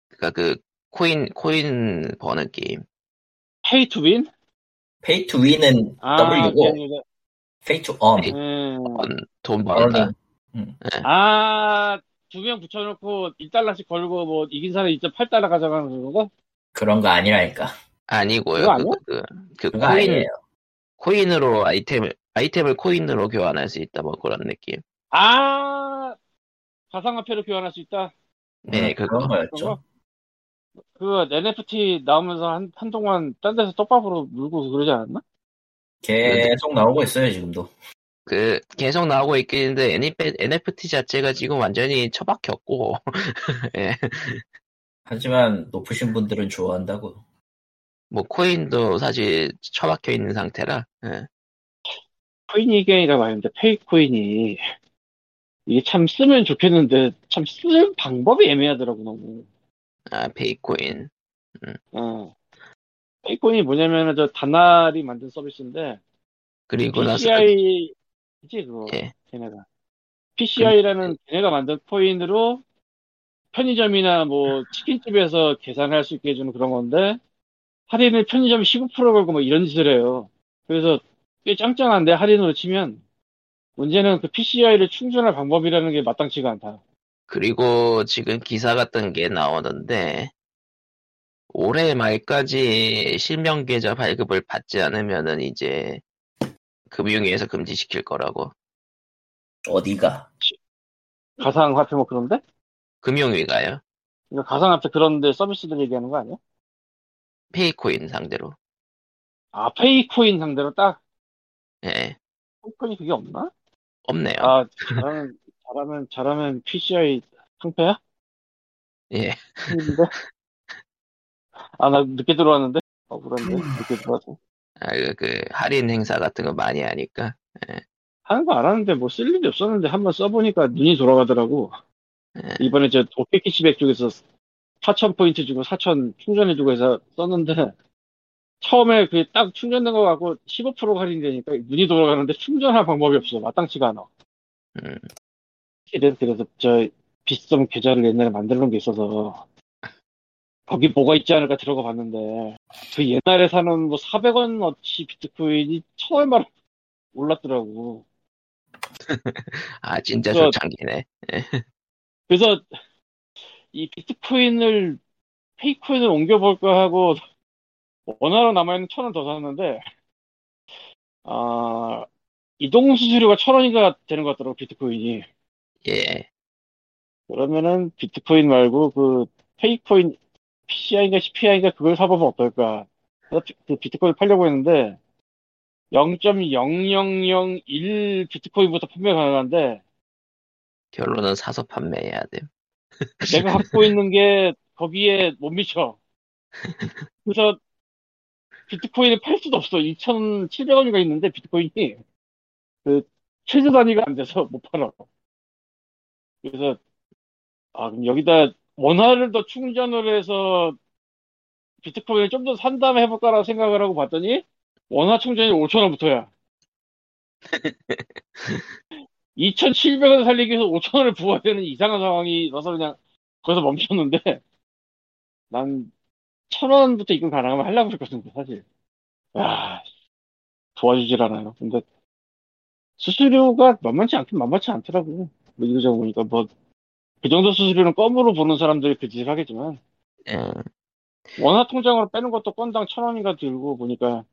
그러니까 그 코인 코인 버는 게임. pay to win? pay to win은 아, W가 아니라, pay to earn. 음, earn, 돈 번다. 아, 두 명 붙여놓고 1달러씩 걸고 뭐 이긴 사람이 2.8달러 가져가는 그거? 그런 거 아니라니까. 아니고요. 그거 아니야? 그, 그, 그 그거 코인 아니에요. 코인으로 아이템을 아이템을 코인으로 교환할 수 있다 뭐 그런 느낌. 아, 가상화폐로 교환할 수 있다? 네, 음, 그거. 거였죠. 그거 NFT 나오면서 한, 한동안 딴 데서 떡밥으로 물고 그러지 않았나? 계속 나오고 있어요 지금도. 그 계속 나오고 있긴 한데 NFT 자체가 지금 완전히 처박혔고 (laughs) 예. 하지만 높으신 분들은 좋아한다고. 뭐 코인도 사실 처박혀 있는 상태라 예. 코인이 게임이라 말인데 페이 코인이 이게 참 쓰면 좋겠는데 참쓸 방법이 애매하더라고 너무. 아 페이코인 어. 페이 코인이 뭐냐면은 저 다날이 만든 서비스인데 그리고 나서 PCI이지 그거 예. 걔네가 PCI라는 걔네가 만든 코인으로 편의점이나 뭐 치킨집에서 계산할 수 있게 해주는 그런 건데 할인을 편의점 15% 걸고 뭐 이런 짓을 해요. 그래서 꽤 짱짱한데 할인으로 치면 문제는 그 PCI를 충전할 방법이라는 게 마땅치가 않다. 그리고 지금 기사 같은 게 나오는데 올해 말까지 실명 계좌 발급을 받지 않으면은 이제 금융위에서 금지시킬 거라고. 어디가? 가상화폐 뭐 그런데? 금융위가요. 그러니까 가상화폐 그런데 서비스들 얘기하는 거 아니야? 페이코인 상대로. 아, 페이코인 상대로 딱, 예. 페이코인이 그게 없나? 없네요. 아, 잘하면, 잘하면, 잘하면 PCI 상패야? 예. 근데? 아, 나 늦게 들어왔는데? 억울한데? 늦게 들어와서. 아, 그, 그 할인 행사 같은 거 많이 하니까. 하는 거 알았는데 뭐 쓸 일이 없었는데 한번 써보니까 눈이 돌아가더라고. 예. 이번에 저 오케이키시백 쪽에서 4,000포인트 주고 4,000 충전해주고 해서 썼는데 처음에 그 딱 충전된 거 갖고 15% 할인되니까 눈이 돌아가는데 충전할 방법이 없어. 마땅치가 않아. 음. 그래서, 그래서 저 비썸 계좌를 옛날에 만들어 놓은 게 있어서 거기 뭐가 있지 않을까 들어가 봤는데 그 옛날에 사는 뭐 400원 어치 비트코인이 천얼마로 올랐더라고. (laughs) 아, 진짜 그래서- 초창기네. 그래서 이 비트코인을 페이코인을 옮겨볼까 하고 원화로 남아있는 천 원 더 샀는데 아 이동 수수료가 천 원인가 되는 것 같더라고 비트코인이 예. 그러면은 비트코인 말고 그 페이코인 PCI인가 CPI인가 그걸 사보면 어떨까 그 비트코인 팔려고 했는데 0.0001 비트코인부터 판매 가능한데 결론은 사서 판매해야 돼. 내가 (laughs) 갖고 있는 게 거기에 못 미쳐. 그래서 비트코인을 팔 수도 없어. 2,700원인가 있는데 비트코인이 그 최저 단위가 안 돼서 못 팔아. 그래서 아 그럼 여기다 원화를 더 충전을 해서 비트코인을 좀 더 산 다음에 해볼까라고 생각을 하고 봤더니 원화 충전이 5,000원부터야. 2,700원 (laughs) 살리기 위해서 5,000원을 부어야 되는 이상한 상황이 있어서 그냥 거기서 멈췄는데 난 1,000원부터 입금 가능하면 하려고 했거든요, 사실. 야, 도와주질 않아요. 근데 수수료가 만만치 않긴 만만치 않더라고요. 뭐 이거저거 보니까 뭐 그 정도 수수료는 껌으로 보는 사람들이 그 짓을 하겠지만 예. 원화 통장으로 빼는 것도 건당 천 원인가 들고 보니까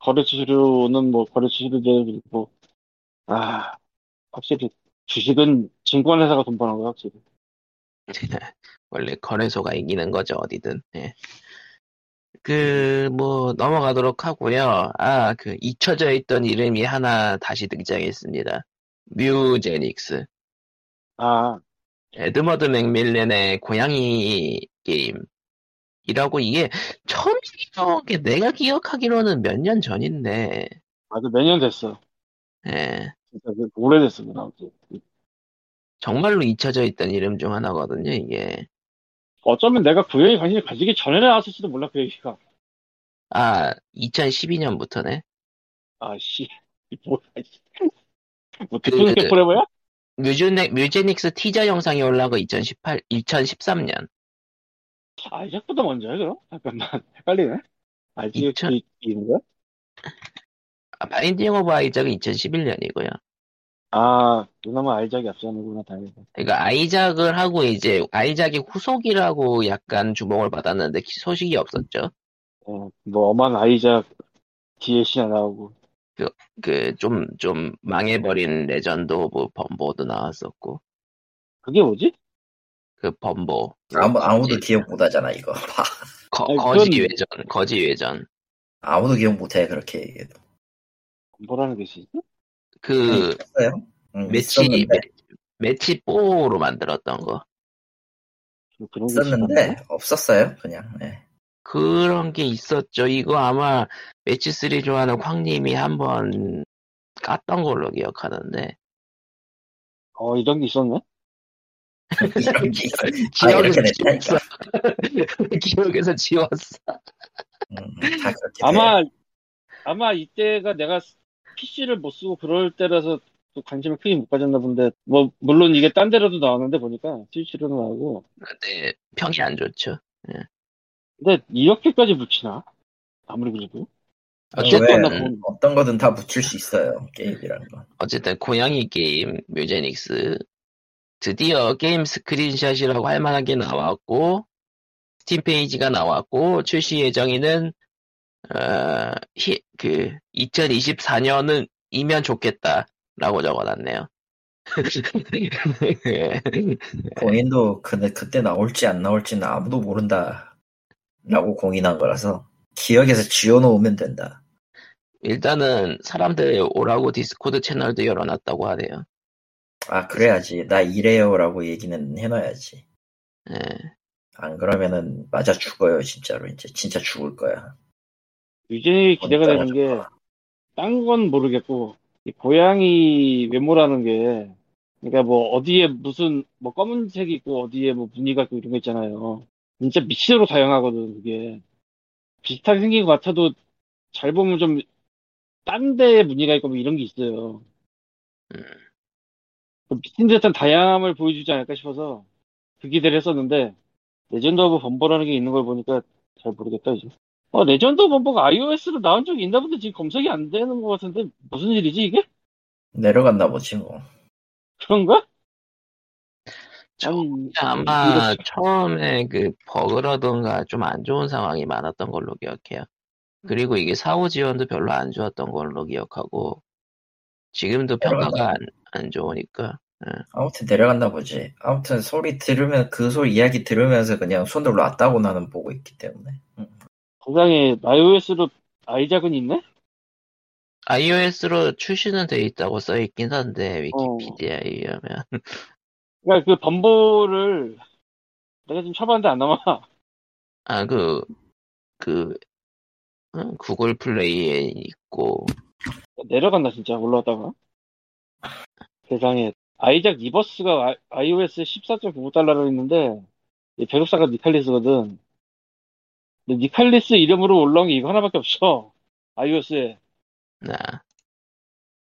거래 수수료는 뭐 거래 수수료대로 들고 아 확실히 주식은 증권회사가 돈 버는 거야 확실히 (laughs) 원래 거래소가 이기는 거죠, 어디든. 예. 그, 뭐, 넘어가도록 하고요. 아, 그, 잊혀져 있던 이름이 하나 다시 등장했습니다. 뮤제닉스. 아 에드머드 맥밀렌의 고양이 게임. 이라고 이게 처음 나온 게 내가 기억하기로는 몇 년 전인데, 아주 매년 됐어 예. 진짜 그 오래됐어 그 나온 지 정말로 잊혀져 있던 이름 중 하나거든요, 이게. 어쩌면 내가 구형에 관심을 가지기 전에 나왔을지도 몰라 그 얘기가 아, 2012년부터네. 아 씨 뭐야 씨. 뭐 그- 대통령 그- 포레버야? 뮤제닉, 뮤제닉스 티저 영상이 올라온 거 2018, 2013년. 아이작보다 먼저야 그럼? 잠깐만 헷갈리네 아이작 이천- 인가? 아, 바인딩 오브 아이작은 2011년이고요. 아 느낌만 아이작이 앞서는구나 다행이다 그러니까 아이작을 하고 이제 아이작의 후속이라고 약간 주목을 받았는데 기- 소식이 없었죠. 어, 뭐 엄한 아이작 DLC나 나오고 그 좀 좀 망해버린 레전드 오브 범보도 나왔었고 그게 뭐지? 그 범보 아무, 아무도 기억 못 하잖아, 이거. (laughs) 봐. 거, 아니, 거지 그건- 외전 거지 외전 아무도 기억 못 해, 그렇게 얘기해도. 뭐라는 것이지? 그 있었어 요? 응, 매치 있었는데, 매치 4로 만들었던 거 있었는데? 없었어요, 그냥. 예. 그런 게 있었죠. 이거 아마 매치 3 좋아하는 광님이 한번 깠던 걸로 기억하는데 어 이런 게 있었네? 이런 게 있어. (laughs) 아, 기억에서 이렇게 지웠어. (laughs) 기억에서 지웠어. 음. 아마 아마 이때가 내가 PC를 못 쓰고 그럴 때라서 또 관심을 크게 못 가졌나 본데 뭐 물론 이게 딴 데로도 나왔는데 보니까 스위치로도 나오고 근데 평이 안 좋죠. 근데 이렇게까지 붙이나? 아무리 그래도 어쨌든, 왜 어떤 거든 다 붙일 수 있어요 게임이라는 건. 어쨌든 고양이 게임 뮤제닉스 드디어 게임 스크린샷이라고 할 만한 게 나왔고 스팀 페이지가 나왔고 출시 예정일은 어, 히, 그 2024년은 이면 좋겠다라고 적어놨네요. (laughs) 공인도 근데 그때 나올지 안 나올지는 아무도 모른다. 라고 공인한 거라서 기억에서 지워놓으면 된다. 일단은 사람들 오라고 디스코드 채널도 열어놨다고 하네요. 아 그래야지 나 이래요라고 얘기는 해놔야지. 예. 안 그러면은 맞아 죽어요 진짜로 이제 진짜 죽을 거야. 유진이 기대가 되는 게, 딴 건 모르겠고, 이 고양이 외모라는 게, 그러니까 뭐, 어디에 무슨, 뭐, 검은색이 있고, 어디에 뭐, 무늬가 있고, 이런 거 있잖아요. 진짜 미치도록 다양하거든, 그게. 비슷하게 생긴 것 같아도, 잘 보면 좀, 딴 데에 무늬가 있고, 뭐, 이런 게 있어요. 음. 그 미친 듯한 다양함을 보여주지 않을까 싶어서, 그 기대를 했었는데, 레전드 오브 범보라는 게 있는 걸 보니까, 잘 모르겠다, 이제. 어, 레전드 오브 범보가 iOS로 나온 적이 있나 본데 지금 검색이 안 되는 것 같은데 무슨 일이지 이게? 내려갔나 보지 뭐. 그런가? 저- 아니, 아마 이거- 처음에 그 버그라던가 좀 안 좋은 상황이 많았던 걸로 기억해요. 그리고 이게 사후 지원도 별로 안 좋았던 걸로 기억하고 지금도 평가가 안, 안 좋으니까 아무튼 내려갔나 보지. 아무튼 소리 들으면 그 소리 이야기 들으면서 그냥 손을 놨다고 나는 보고 있기 때문에. 응. 세상에 iOS로 아이작은 있네? iOS로 출시는 돼 있다고 써 있긴 한데 어. 위키피디아에 의하면 (laughs) 그러니까 그 범버를 내가 지금 쳐봤는데 안 나와. 아 그 그 구글 플레이에 있고 내려간다 진짜 올라왔다가. 세상에 아이작 리버스가 아, iOS 14.99달러로 있는데 이 배급사가 니칼리스거든. 근데 니칼리스 이름으로 올라온 게 이거 하나밖에 없어. iOS에. 나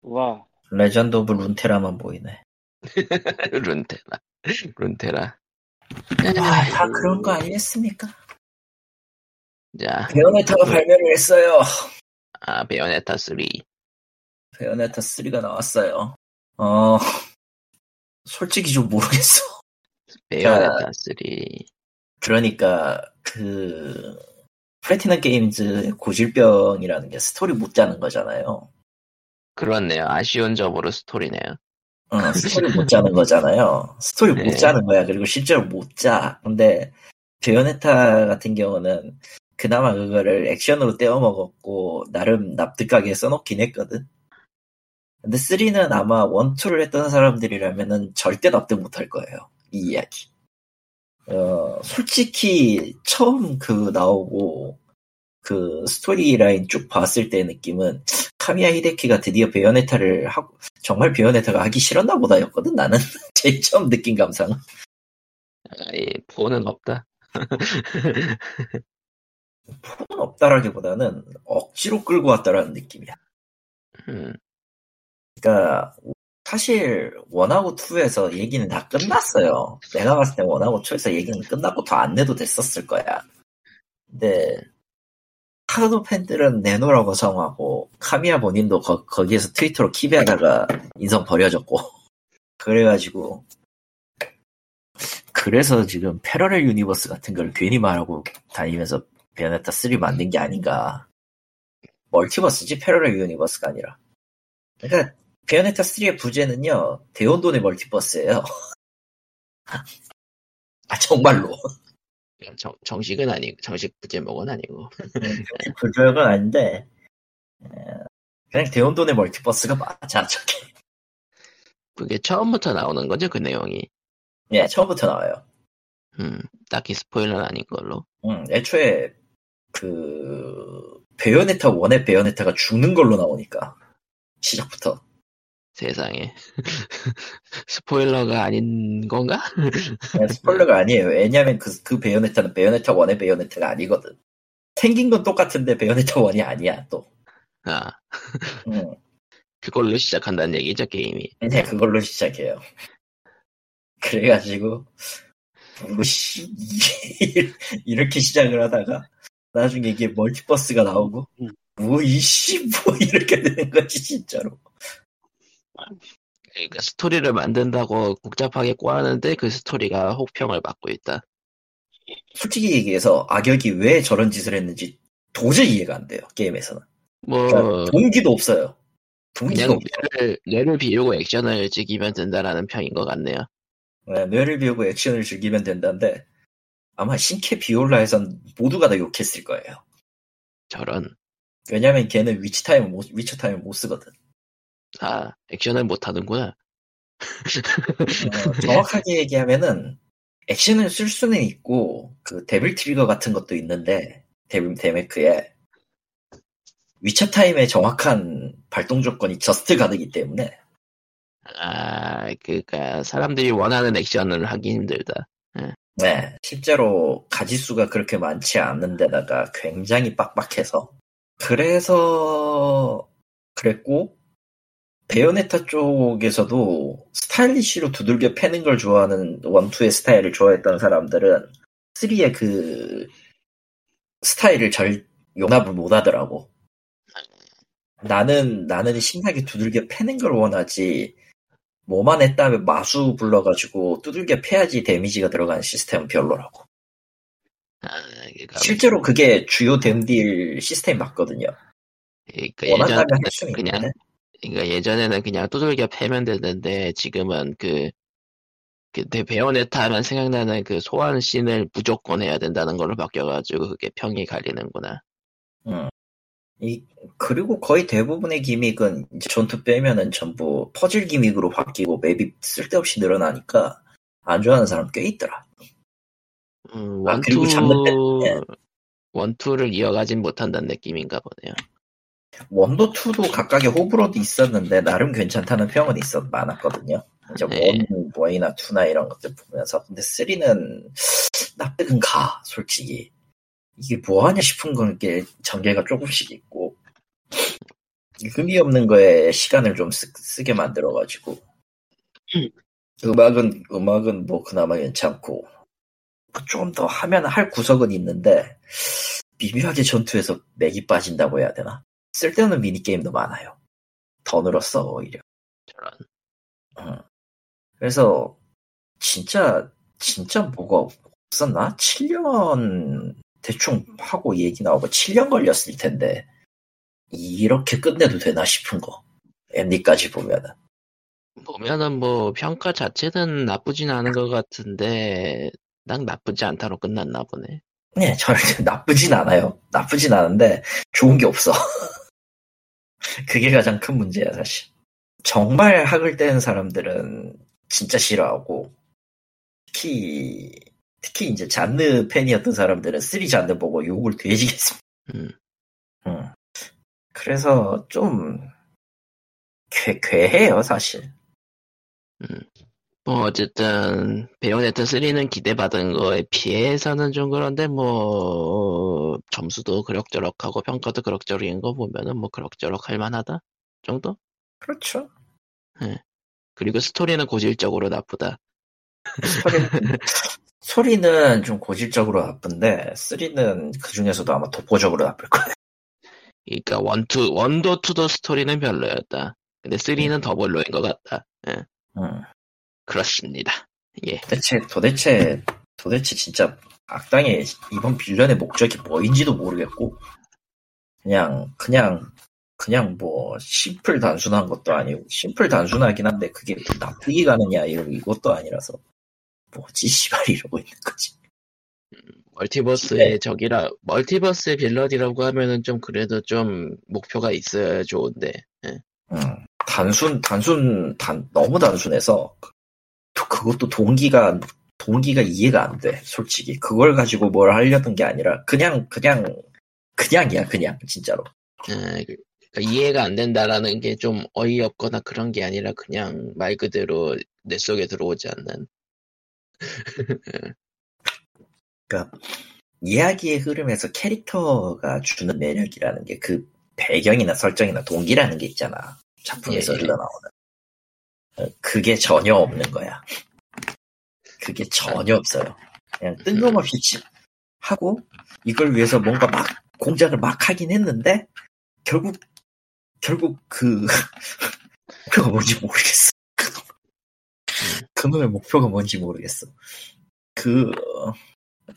와. 레전드 오브 룬테라만 보이네. (laughs) 룬테라 룬테라 아, 다 그런 거 아니겠습니까? 자, 베요네타가 발매를 했어요. 아 베요네타 3 베요네타 3가 나왔어요. 어, (laughs) 솔직히 좀 모르겠어. 베요네타 3 그러니까 그 플래티넘 게임즈 고질병이라는 게 스토리 못 짜는 거잖아요. 그렇네요. 아쉬운 점으로 스토리네요. 어, 스토리 못 짜는 거잖아요. 스토리 못 네. 짜는 거야. 그리고 실제로 못 짜. 근데 베요네타 같은 경우는 그나마 그거를 액션으로 때워 먹었고 나름 납득하게 써놓긴 했거든. 근데 3는 아마 1, 2를 했던 사람들이라면은 절대 납득 못할 거예요. 이 이야기. 어, 솔직히 처음 그 나오고 그 스토리 라인 쭉 봤을 때 느낌은 카미야 히데키가 드디어 베요네타를 하고 정말 베요네타가 하기 싫었나 보다였거든 나는. (laughs) 제일 처음 느낀 감상은. 아이, 폰은 없다. (laughs) 폰은 없다라기보다는 억지로 끌고 왔다라는 느낌이야. 음, 그러니까 사실 원하고 2에서 얘기는 다 끝났어요. 내가 봤을 때 원하고 2에서 얘기는 끝났고 더 안 내도 됐었을 거야. 근데 하도 팬들은 내놓으라고 성화고 카미야 본인도 거, 거기에서 트위터로 키베하다가 인성 버려졌고. (laughs) 그래가지고 그래서 지금 parallel universe 같은 걸 괜히 말하고 다니면서 베요네타 3 만든 게 아닌가. multiverse지 parallel universe가 아니라. 그러니까 베요네타 3의 부제는요 대혼돈의 multiverse예요 (laughs) 아 정말로 정, 정식은 아니고, 정식 부제목은 아니고. 불조역은 아닌데 에, 그냥 대혼돈의 멀티버스가 맞아 저게 그게 처음부터 나오는 거죠, 그 내용이. 예 처음부터 나와요 음, 딱히 스포일러는 아닌 걸로. 음, 애초에 그 베요네타 1의 베요네타가 죽는 걸로 나오니까 시작부터 세상에. (laughs) 스포일러가 아닌 건가? 그냥 스포일러가 아니에요 왜냐면 그, 그 베요네타는 베요네타 1의 베요네타가 아니거든 생긴 건 똑같은데 베요네타 1이 아니야 또 아, 음, 그걸로 시작한다는 얘기죠, 게임이. 네, 그걸로 시작해요 그래가지고 뭐씨 (laughs) 이렇게 시작을 하다가 나중에 이게 multiverse가 나오고 뭐 이씨 뭐 이렇게 되는 거지 진짜로. 그러니까 스토리를 만든다고 복잡하게 꼬았는데 그 스토리가 혹평을 받고 있다. 솔직히 얘기해서 악역이 왜 저런 짓을 했는지 도저히 이해가 안 돼요 게임에서는. 뭐 그러니까 동기도 없어요. 동기가 그냥 없어. 뇌를, 뇌를 비우고 액션을 즐기면 된다라는 평인 것 같네요. 네, 뇌를 비우고 액션을 즐기면 된다는데 아마 신캐 비올라에선 모두가 다 욕했을 거예요. 저런 왜냐면 걔는 Witch Time을 못, Witch Time을 못 쓰거든. 아 액션을 못 하는구나. 어, 정확하게 얘기하면은 액션을 쓸 수는 있고 그 Devil Trigger 같은 것도 있는데 데빌 데메크에 위쳐 타임의 정확한 발동 조건이 just guard기 때문에 아 그니까 사람들이 원하는 액션을 하기 힘들다. 네 실제로 가지수가 그렇게 많지 않은 데다가 굉장히 빡빡해서 그래서 그랬고 베요네타 쪽에서도 스타일리쉬로 두들겨 패는 걸 좋아하는 원투의 스타일을 좋아했던 사람들은 3의 그 스타일을 절 용납을 못 하더라고. 나는 나는 신나게 두들겨 패는 걸 원하지 뭐만 했다면 마수 불러가지고 두들겨 패야지 데미지가 들어가는 시스템은 별로라고. 아, 그러니까, 실제로 그게 주요 댐딜 시스템 맞거든요. 그러니까 원한다면 예전에는 할 수는 그냥 있는데. 그러니까 예전에는 그냥 두들겨 패면 되는데 지금은 그 그때 베요네타 하면 생각나는 그 소환 씬을 무조건 해야 된다는 걸로 바뀌어가지고 그게 평이 갈리는구나. 음. 이, 그리고 거의 대부분의 gimmick은 전투 빼면은 전부 퍼즐 gimmick으로 바뀌고 map이 쓸데없이 늘어나니까 안 좋아하는 사람 꽤 있더라. 음, 아, one two 그리고 잡는 데- 예. one two를 이어가진 못한다는 느낌인가 보네요. one도 two도 각각의 호불호도 있었는데 나름 괜찮다는 평은 있었 많았거든요. 이제 네. one, one이나 two나 이런 것들 보면서 근데 three는 납득은 가 솔직히 이게 뭐하냐 싶은 건게 전개가 조금씩 있고 의미 없는 거에 시간을 좀 쓰, 게 만들어가지고 음악은 음악은 뭐 그나마 괜찮고 좀 더 하면 할 구석은 있는데 미묘하게 전투에서 맥이 빠진다고 해야 되나? 쓸데없는 미니게임도 많아요. 더 늘었어, 오히려. 저런. 응. 그래서, 진짜, 진짜 뭐가 없었나? 7년, 대충 하고 얘기 나오고 7년 걸렸을 텐데, 이렇게 끝내도 되나 싶은 거. 엔딩까지 보면은. 보면은 뭐 평가 자체는 나쁘진 않은 것 같은데 난 나쁘지 않다로 끝났나 보네. 네, 저는 (laughs) 나쁘진 않아요. 나쁘진 않은데, 좋은 게 없어. (laughs) 그게 가장 큰 문제야, 사실. 정말 학을 떼는 사람들은 진짜 싫어하고, 특히, 특히 이제 잔느 팬이었던 사람들은 three 잔느 보고 욕을 뒤지게 씁니다. 음. 음. 그래서 좀, 괴, 괴해요, 사실. 뭐 어쨌든 베요네타 3는 기대받은 거에 비해서는 좀 그런데 뭐 점수도 그럭저럭하고 평가도 그럭저럭인 거 보면은 뭐 그럭저럭 할 만하다 정도? 그렇죠. 그리고 스토리는 고질적으로 나쁘다. 소리는, 소리는 (laughs) 좀 고질적으로 나쁜데, 쓰리는 그 중에서도 아마 독보적으로 나쁠 거예요. 그러니까 원투 원도 투도 스토리는 별로였다. 근데 3는 더 별로인 것 같다. 예, 음. 그렇습니다. 예. 도대체, 도대체, 도대체 진짜 악당의 이번 빌런의 목적이 뭐인지도 모르겠고, 그냥, 그냥, 그냥 뭐, 심플 단순한 것도 아니고, 심플 단순하긴 한데, 그게 납득이 가느냐, 이런, 이것도 아니라서, 뭐지, 씨발, 이러고 있는 거지. 멀티버스의 네. 적이라 멀티버스의 빌런이라고 하면은 좀 그래도 좀 목표가 있어야 좋은데. 예. 음, 단순, 단순, 단, 너무 단순해서, 또 그것도 동기가, 동기가 이해가 안 돼, 솔직히. 그걸 가지고 뭘 하려던 게 아니라, 그냥, 그냥, 그냥이야, 그냥, 진짜로. 예, 그- 그러니까 이해가 안 된다라는 게 좀 어이없거나 그런 게 아니라 그냥 말 그대로 내 속에 들어오지 않는. (laughs) 그러니까 이야기의 흐름에서 캐릭터가 주는 매력이라는 게 그 배경이나 설정이나 동기라는 게 있잖아. 작품에서 예, 예. 흘러나오는. 어, 그게 전혀 없는 거야. 그게 전혀 없어요. 그냥 뜬금없이 치- 하고 이걸 위해서 뭔가 막 공작을 막 하긴 했는데 결국 결국 그 (laughs) 목표가 뭔지 모르겠어. 그놈의 목표가 뭔지 모르겠어. 그 어,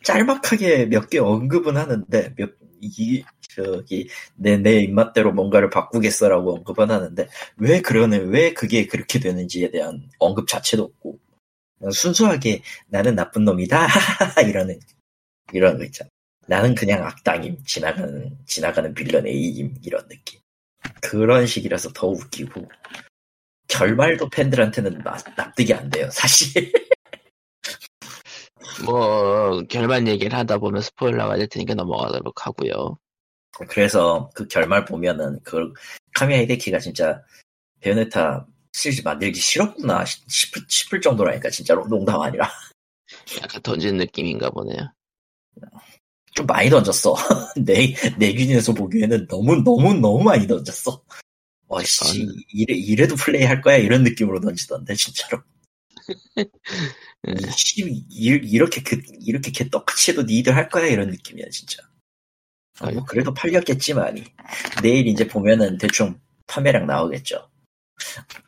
짤막하게 몇 개 언급은 하는데 몇 이 저기 내 내 입맛대로 뭔가를 바꾸겠어라고 언급은 하는데 왜 그러네 왜 그게 그렇게 되는지에 대한 언급 자체도 없고 순수하게 나는 나쁜 놈이다 (laughs) 이러는 이런 거 있잖아. 나는 그냥 악당임 지나가는 지나가는 빌런 A임 이런 느낌. 그런 식이라서 더 웃기고 결말도 팬들한테는 나- 납득이 안 돼요 사실. (laughs) 뭐 결말 얘기를 하다 보면 스포일러가 될 테니까 넘어가도록 하고요. 그래서 그 결말 보면은 그 카미야 히데키가 진짜 베요네타 시리즈 만들기 싫었구나 싶을, 싶을 정도라니까 진짜로 농담 아니라. 약간 던진 느낌인가 보네요. 좀 많이 던졌어. (laughs) 내, 내 기준에서 보기에는 너무 너무 너무 많이 던졌어. 와씨 아, 이래, 이래도 플레이 할 거야? 이런 느낌으로 던지던데 진짜로. (laughs) 예. 씨, 이, 이렇게 그 이렇게 개 똑같이 해도 니들 할 거야? 이런 느낌이야 진짜 아, 뭐 그래도 팔렸겠지만이 내일 이제 보면은 대충 판매량 나오겠죠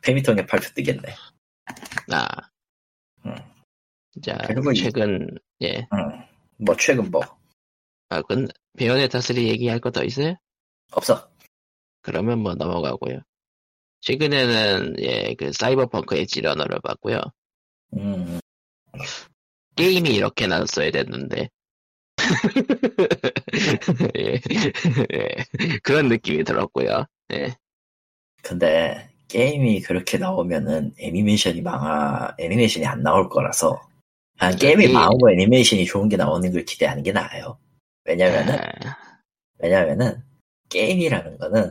페미통에 발표 뜨겠네 아. 음. 자, 그리고 이- 최근, 예. 응. 뭐 최근 뭐 아, 근, 베요네타 3 얘기할 거 더 있어요? 없어 그러면 뭐 넘어가고요. 최근에는, 예, 그, 사이버펑크 엣지 러너를 봤고요. 음, 게임이 이렇게 나왔어야 됐는데. (laughs) 예, 예, 그런 느낌이 들었고요. 예. 근데 게임이 그렇게 나오면은 애니메이션이 망하 애니메이션이 안 나올 거라서 아, 게임이 게임- 망하고 애니메이션이 좋은 게 나오는 걸 기대하는 게 나아요 왜냐면은 아, 왜냐면은 게임이라는 거는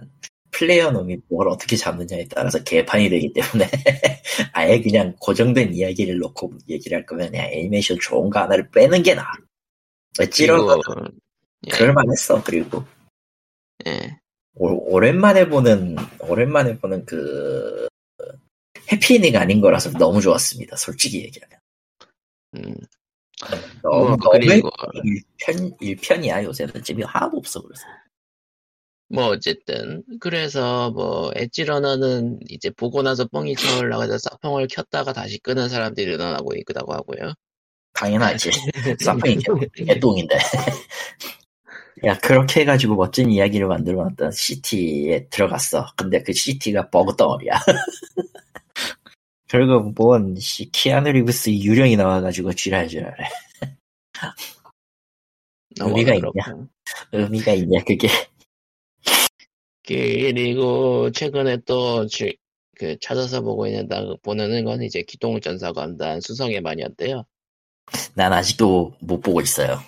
플레이어 놈이 뭘 어떻게 잡느냐에 따라서 개판이 되기 때문에 (laughs) 아예 그냥 고정된 이야기를 놓고 얘기를 할 거면 그냥 애니메이션 좋은 거 하나를 빼는 게 나아. 찌러 그리고, 예, 그럴만했어. 그리고 예. 오, 랜만에 보는 오랜만에 보는 그 해피엔딩 아닌 거라서 너무 좋았습니다. 솔직히 얘기하면 음, 너무 뭐, 그리고, 일편 일편이야 요새는 재미 하나도 없어 그래서 뭐, 어쨌든. 그래서, 뭐, 엣지 러너는 이제 보고 나서 뻥이 쳐올라가서 싹펑을 켰다가 다시 끄는 사람들이 일어나고 있다고 하고요. 당연하지. (laughs) 개- 개똥인데. (laughs) 야, 그렇게 해가지고 멋진 이야기를 만들어놨던 city에 들어갔어. 근데 그 city가 버그 덩어리야. 결국 뭔, 씨, 키아누 리브스 유령이 나와가지고 지랄지랄해. (laughs) 의미가 있냐? 의미가 있냐, 그게. 그리고 최근에 또 주- 그 찾아서 보고 있는 보는 건 이제 기동전사 관단 수성의 마녀인데요. 난 아직도 못 보고 있어요.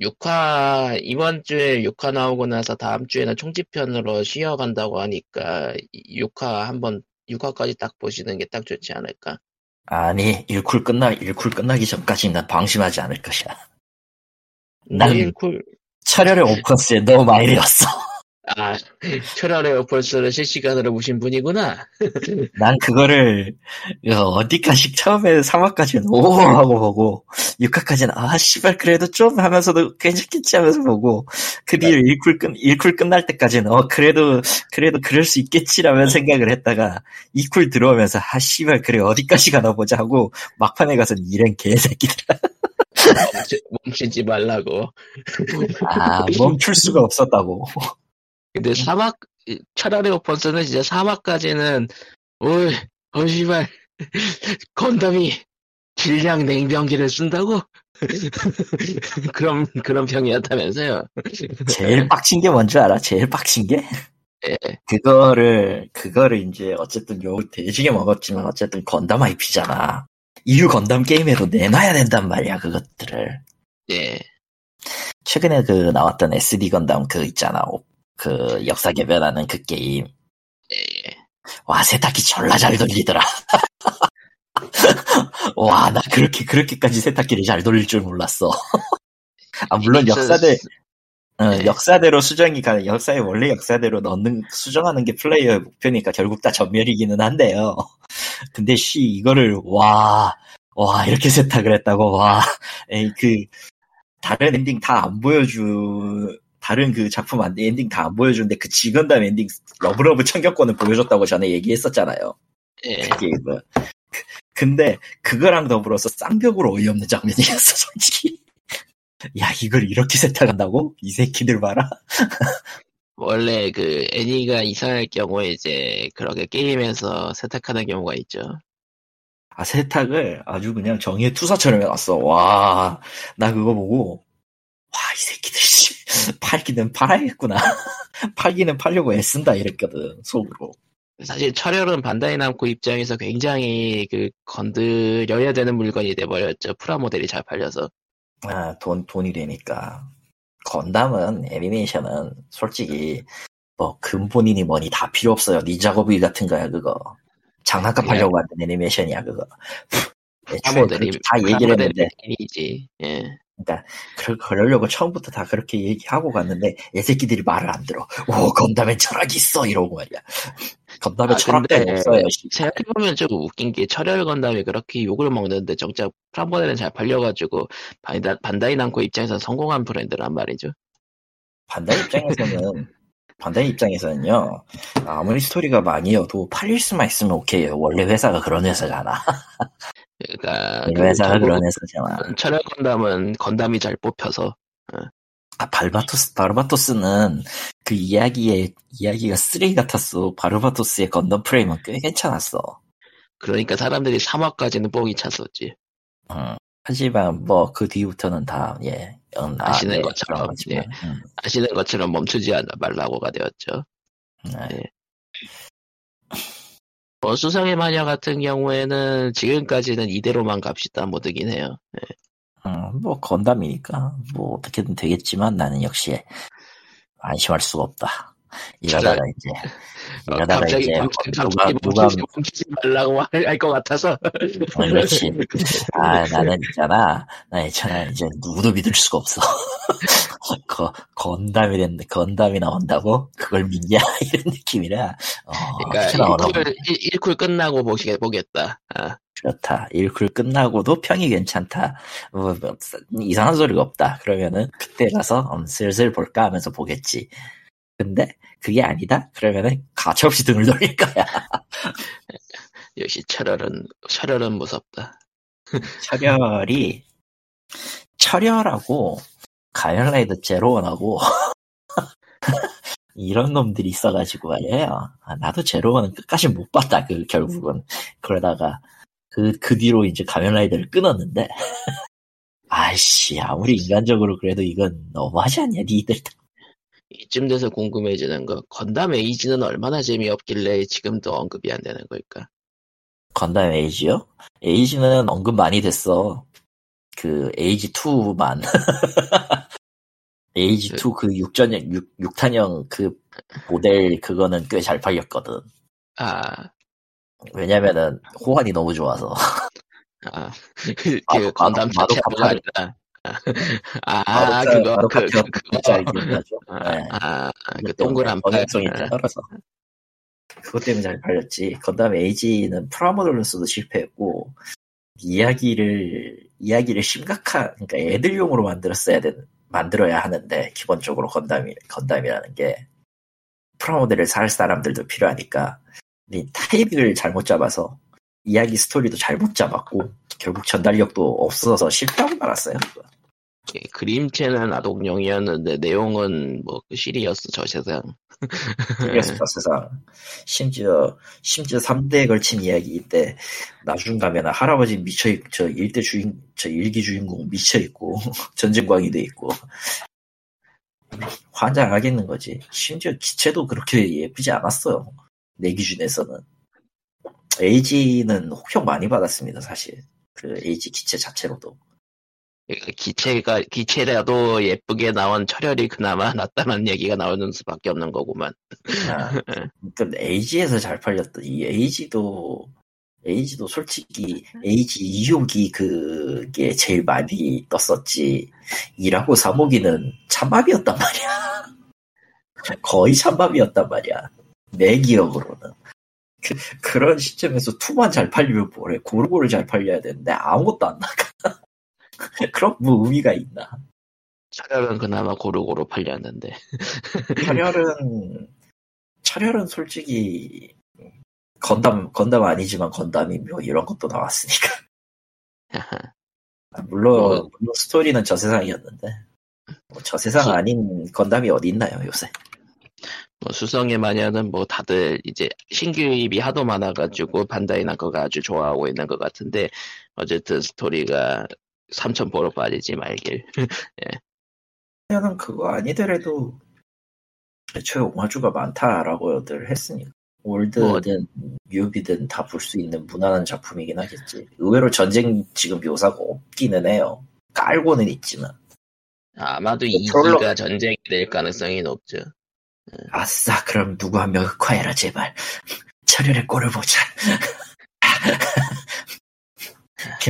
6화 이번 주에 6화 나오고 나서 다음 주에는 총집편으로 쉬어간다고 하니까 6화 한번 6화까지 딱 보시는 게 딱 좋지 않을까. 아니, 일쿨 끝나, 일쿨 끝나기 전까지 난 방심하지 않을 것이야. 난 난- 일쿨 철혈의 오펀스에 너무 많이 되었어. 아 철혈의 오펄스를 실시간으로 보신 분이구나. (laughs) 난 그거를 어, 어디까지 처음에 3화까지는 오 하고 보고 6화까지는 아 씨발 그래도 좀 하면서도 괜찮겠지 하면서 보고 그 뒤에 일쿨 끝 일쿨 끝날 때까지는 어 그래도 그래도 그럴 수 있겠지라면 생각을 했다가 이쿨 들어오면서 아 씨발 그래 어디까지 가나 보자 하고 막판에 가서 이런 개새끼들 멈추, 멈추지 말라고. 아 멈출 수가 없었다고 근데 사막 철혈의 오펄스는 진짜 사막까지는 어이 어 씨발 (laughs) 건담이 질량 냉병기를 쓴다고? (laughs) 그런 그런 평이었다면서요. 제일 빡친 게 뭔 줄 알아? 제일 빡친 게? 예. 그거를, 그거를 이제 어쨌든 욕을 대지게 먹었지만 어쨌든 건담 IP잖아. 이유 건담 게임에도 내놔야 된단 말이야, 그것들을. 예. 최근에 그 나왔던 SD 건담 그 있잖아. 오- 그 역사 개변하는 그 게임. 예, 예. 와, 세탁기 졸라 잘 돌리더라. (laughs) 와, 나 그렇게, 그렇게까지 세탁기를 잘 돌릴 줄 몰랐어. (laughs) 아, 물론 역사대, 어, 네. 역사대로 수정이 가, 역사의 원래 역사대로 넣는, 수정하는 게 플레이어의 목표니까 결국 다 전멸이기는 한데요. (laughs) 근데 씨, 이거를, 와, 와, 이렇게 세탁을 했다고, 와, 에이, 그, 다른 엔딩 다 안 보여주, 다 다른 그 작품 안 엔딩 다 안 보여주는데 그 지건담 엔딩 love love 천경권을 보여줬다고 전에 얘기했었잖아요. 예. 그. 그- 근데 그거랑 더불어서 쌍벽으로 어이없는 장면이었어 솔직히. (laughs) 야 이걸 이렇게 세탁한다고? 이 새끼들 봐라. (laughs) 원래 그 애니가 이상할 경우에 이제 그렇게 게임에서 세탁하는 경우가 있죠. 아 세탁을 아주 그냥 정의의 투사처럼 해놨어. 와, 나 그거 보고 와 이 새끼들 씨 (laughs) 팔기는 팔아야겠구나. (laughs) 팔기는 팔려고 애쓴다 이랬거든 속으로. 사실 철혈은 반다이 남코 입장에서 굉장히 그 건드려야 되는 물건이 돼버렸죠. 프라모델이 잘 팔려서. 아, 돈, 돈이 되니까. 건담은, 애니메이션은, 솔직히, 뭐, 근본이니 뭐니 다 필요 없어요. 닌자 거북이 같은 거야, 그거. 장난감 그냥- 팔려고 만든 애니메이션이야, 그거. 프라모델이 다 얘기를 했는데, 이지. 예. 그러니까, 그, 그러려고 처음부터 다 그렇게 얘기하고 갔는데, 애 새끼들이 말을 안 들어. 오, 건담엔 철학이 있어! 이러고 말이야. 건담에 아, 근데 없어요, 씨. 생각해보면 좀 웃긴 게 철혈 건담이 그렇게 욕을 먹는데 정작 프라모델은 잘 팔려가지고 반다, 반다이 남코 입장에서 성공한 브랜드란 말이죠. 반다이 입장에서는, (laughs) 반다이 입장에서는요, 아무리 스토리가 많이어도 팔릴 수만 있으면 오케이요. 원래 회사가 그런 회사잖아. (laughs) 그러니까 원래 그 회사가 그런 회사잖아. 철혈 건담은 건담이 잘 뽑혀서 아, 발바토스, 바르바토스는 그 이야기의, 이야기가 쓰레기 같았어. 바르바토스의 건담 프레임은 꽤 괜찮았어. 그러니까 사람들이 3화까지는 뽕이 찼었지. 음. 하지만 뭐 그 뒤부터는 다, 예. 음, 아, 아시는 네, 것처럼, 거지만, 음, 아시는 것처럼 멈추지 않- 말라고가 되었죠. 네. 뭐 수성의 마녀 같은 경우에는 지금까지는 이대로만 갑시다 모드긴 해요. 음, 뭐 건담이니까 뭐 어떻게든 되겠지만 나는 역시 안심할 수가 없다. 이러다가 이제 어, 이러다가 갑자기 이제 갑자기 누가 갑자기 누가 멈추지, 멈추지 말라고 할 것 같아서 어, 그렇지. (laughs) 아, 나는 있잖아. 나 있잖아. 이제 누구도 믿을 수가 없어. (laughs) 거, 건담이 됐는데, 건담이 나온다고? 그걸 믿냐? (laughs) 이런 느낌이라. 어, 그러니까 어떻게 나오나 1쿨, 1쿨 끝나고 보시, 보겠다. 아, 그렇다. 1쿨 끝나고도 평이 괜찮다. 뭐, 뭐, 이상한 소리가 없다. 그러면은, 그때 가서, 음, 슬슬 볼까 하면서 보겠지. 근데, 그게 아니다? 그러면은, 가차없이 등을 돌릴 거야. (laughs) 역시 철혈은 철혈은 무섭다. (laughs) 철혈이 철혈하고 가면라이더 제로원하고 (laughs) 이런 놈들이 있어가지고 말이에요. 아, 나도 제로원은 끝까지 못 봤다. 그 결국은 그러다가 그그 뒤로 이제 가면라이더를 끊었는데 아이씨 아무리 인간적으로 그래도 이건 너무하지 않냐 니들 이쯤 돼서 궁금해지는 거 건담 에이지는 얼마나 재미없길래 지금도 언급이 안 되는 걸까? 건담 에이지요? 에이지는 언급 많이 됐어. 그 에이지 2만 (laughs) 에이지 2 그 6전형 6, 6탄형 그 모델 그거는 꽤 잘 팔렸거든. 아, 왜냐면은 호환이 너무 좋아서. 아, 그, 그 건담 자체가 아니라. 아, 아, 그거, 그, 그, 그거. 잘 기억나죠. 아, 네. 아, 그 동그란 팔. 성형성이 떨어서. 그것 때문에 잘 팔렸지. 건담 에이지는 프라모델로서도 실패했고 이야기를 이야기를 심각한 그러니까 애들용으로 만들었어야 되는 만들어야 하는데 기본적으로 건담이 건담이라는 게 프라모델을 살 사람들도 필요하니까 이 타이밍을 잘못 잡아서 이야기 스토리도 잘못 잡았고 결국 전달력도 없어서 실패하고 말았어요. 예, 그림체는 아동용이었는데 내용은 뭐그 시리어스 저 세상. 그래서 저 세상 심지어 심지어 3대에 걸친 이야기인데 나중 가면 할아버지 미쳐 있, 저 일대 주인 저 일기 주인공 미쳐 있고 (laughs) 전쟁광이 돼 있고 환장하겠는 거지. 심지어 기체도 그렇게 예쁘지 않았어요. 내 기준에서는 에이지는 혹평 많이 받았습니다 사실 그 에이지 기체 자체로도 기체가 기체라도 예쁘게 나온 철혈이 그나마 (laughs) 낫다는 얘기가 나오는 수밖에 없는 거구만. 아, (laughs) 근데 에이지에서 잘 팔렸던 이 에이지도 에이지도 솔직히 에이지 2호기 그게 제일 많이 떴었지. 2하고 3호기는 찬밥이었단 말이야. (laughs) 거의 찬밥이었단 말이야. 내 기억으로는. 그, 그런 시점에서 2만 잘 팔리면 뭐래? 고루고루 잘 팔려야 되는데 아무것도 안 나가 (laughs) 그럼 뭐 의미가 있나? 차량은 그나마 고루고루 팔렸는데. (laughs) 철혈은 철혈은 솔직히 건담 건담 아니지만 건담이 뭐 이런 것도 나왔으니까. 아, (laughs) 물론 뭐- 물론 스토리는 저 세상이었는데. 뭐 저 세상 수- 아닌 건담이 어디 있나요 요새? 뭐 수성의 마녀는 뭐 다들 이제 신규 유입이 하도 많아가지고 반다이 나거가 아주 좋아하고 있는 것 같은데 어쨌든 스토리가 3천 보로 빠지지 말길. (laughs) 철혈은 그거 아니더라도 애초에 오마주가 많다라고들 했으니까 올드든 뉴비든 다 볼 수 있는 무난한 작품이긴 하겠지 의외로 전쟁 지금 묘사가 없기는 해요 깔고는 있지만 아마도 프롤로그. 2기가 전쟁이 될 가능성이 높죠. 아싸, 그럼 누구 한 명 흑화해라, 제발. 철혈의 꼴을 보자.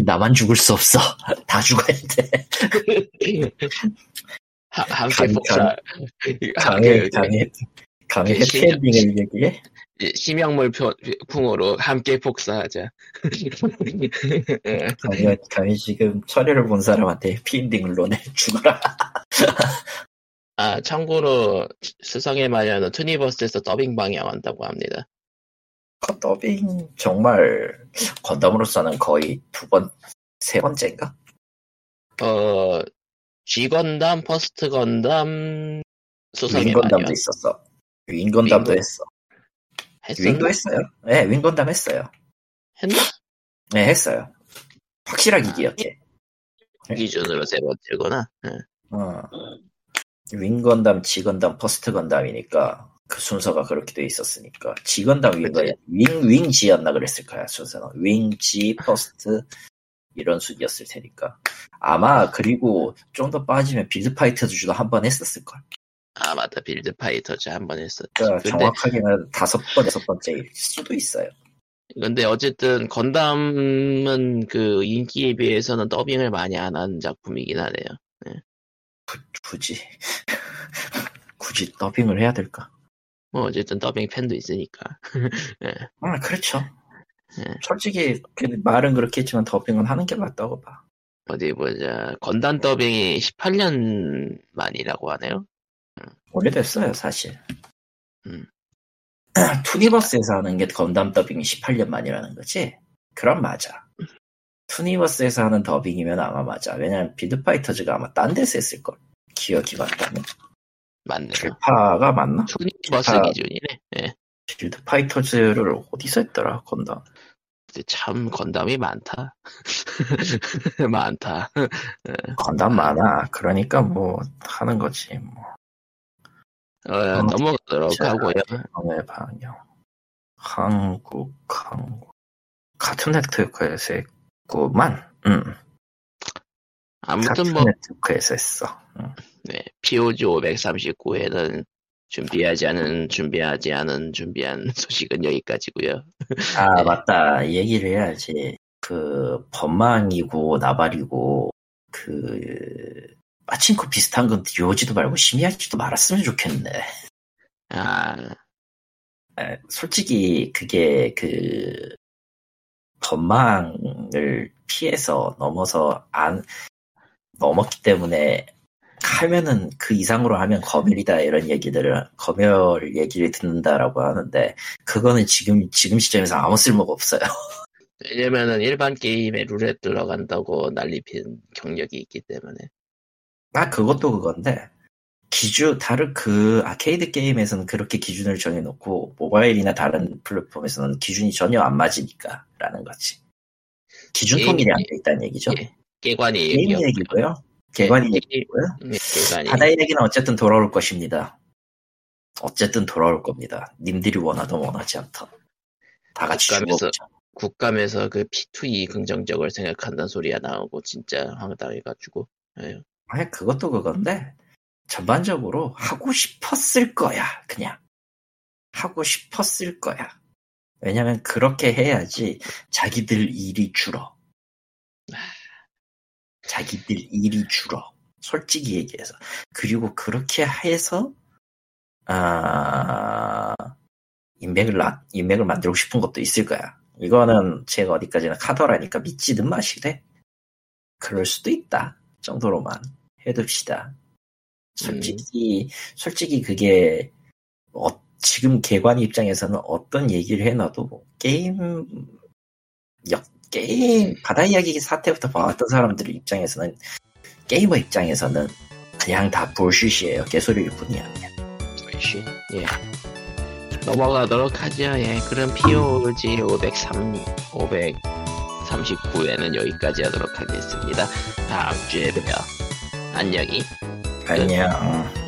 나만 죽을 수 없어. (laughs) 다 죽어야 돼. (laughs) 하- 함께 강- 폭사. 강해, 그- 강해, 강해 그 시작. 해피엔딩을 얘기해? 예, 심형물 표, 풍으로 함께 복사하자. 예, 강해, 강해 지금 철혈을 본 사람한테 해피엔딩을 논해 (laughs) 죽어라. 아, 참고로, 스성의 마녀는 투니버스에서 더빙 방영한다고 합니다. 그 더빙 정말 건담으로서는 거의 두 번, 세 번째인가? 어, G건담, 퍼스트 건담, 윙건담도 마녀. 있었어. 윙건담도 윙건- 했어. 했었나? 윙도 했어요. 네, 윙건담 했어요. 했나? 네, 했어요. 확실하게 기억해. 기준으로 세 번째구나. 예. 어. 윙건담, 지 건담, 퍼스트 건담이니까 그 순서가 그렇게 돼 있었으니까 지건담 윙건 그치. 윙 윙지였나 그랬을 거야 순서는 윙지 퍼스트 이런 순이었을 테니까 아마 그리고 좀 더 빠지면 빌드 파이터즈도 한 번 했었을 걸. 아, 맞다. 빌드 파이터즈 한 번 했었지. 그러니까 정확하게는 다섯 번 여섯 번째일 수도 있어요. 근데 어쨌든 건담은 그 인기에 비해서는 더빙을 많이 안 하는 작품이긴 하네요. 굳이 (laughs) 굳이 더빙을 해야 될까? 뭐 어쨌든 더빙 팬도 있으니까. (laughs) 아 그렇죠. 예. 솔직히 그 말은 그렇게 했지만 더빙은 하는 게 맞다고 봐. 어디 보자. 건담 더빙이 18년 만이라고 하네요. 오래됐어요, 사실. 음. (clears throat) 투니버스에서 하는 게 건담 더빙이 18년 만이라는 거지? 그럼 맞아. 투니버스에서 하는 더빙이면 아마 맞아. 왜냐면 빌드파이터즈가 아마 딴 데서 했을걸. 기억이 맞다면. 맞네요. 빌파가 맞나? 투니버스 아. 기준이네. 예. 빌드파이터즈를 어디서 했더라, 건담. 근데 참 건담이 많다. (laughs) 많다. 건담 많아. 그러니까 뭐, 하는 거지, 뭐. 어, 음, 넘어가도록 자. 하고요. 방해 방영. 한국, 한국. 같은 네트워크에서 했구만. 음. 아무튼 뭐 네트워크에서 했어. 음. 네, POG 539회는 준비하지 않은, 준비하지 않은, 준비한 (laughs) 소식은 여기까지고요 아, 네. 맞다. 이 얘기를 해야지. 그, 법망이고, 나발이고, 그, 마친코 비슷한 건 디오지도 말고 심의하지도 말았으면 좋겠네. 아, 에, 솔직히, 그게, 그, 법망을 피해서 넘어서 안, 넘었기 때문에, 하면은 그 이상으로 하면 검열이다 이런 얘기들을 검열 얘기를 듣는다라고 하는데 그거는 지금 지금 시점에서 아무 쓸모가 없어요. (laughs) 왜냐면은 일반 게임에 룰에 들어간다고 난리핀 경력이 있기 때문에. 아, 그것도 그건데, 기준, 다른 그 아케이드 게임에서는 그렇게 기준을 정해놓고, 모바일이나 다른 플랫폼에서는 기준이 전혀 안 맞으니까, 라는 거지. 기준 통일이 안 돼 있다는 얘기죠. 예, 개관이 게임 얘기였고요. 얘기고요. 개관이 예, 얘기고요. 네, 개관이. 바다의 얘기는 어쨌든 돌아올 것입니다. 어쨌든 돌아올 겁니다. 님들이 원하든 원하지 않던. 다 같이 국감에서-. 국감에서 그 P2E 긍정적을 생각한다는 소리가 나오고 진짜 황당해가지고. 아유, 아니, 그것도 그건데, 전반적으로 하고 싶었을 거야, 그냥. 하고 싶었을 거야. 왜냐면 그렇게 해야지 자기들 일이 줄어. 자기들 일이 줄어. 솔직히 얘기해서. 그리고 그렇게 해서, 아, 인맥을, 나- 인맥을 만들고 싶은 것도 있을 거야. 이거는 제가 어디까지나 카더라니까 믿지는 마시래. 그럴 수도 있다. 정도로만 해둡시다. 솔직히 솔직히 그게 어, 지금 개관 입장에서는 어떤 얘기를 해놔도 게임 역 게임 바다 이야기 사태부터 봐왔던 사람들 입장에서는 게이머 입장에서는 그냥 다 불쉿이에요 개소리일 뿐이야 쉬. 예. 넘어가도록 하죠. 예. 그럼 POG 503, 539에는 여기까지 하도록 하겠습니다. 다음 주에 봬요. 안녕히. 안녕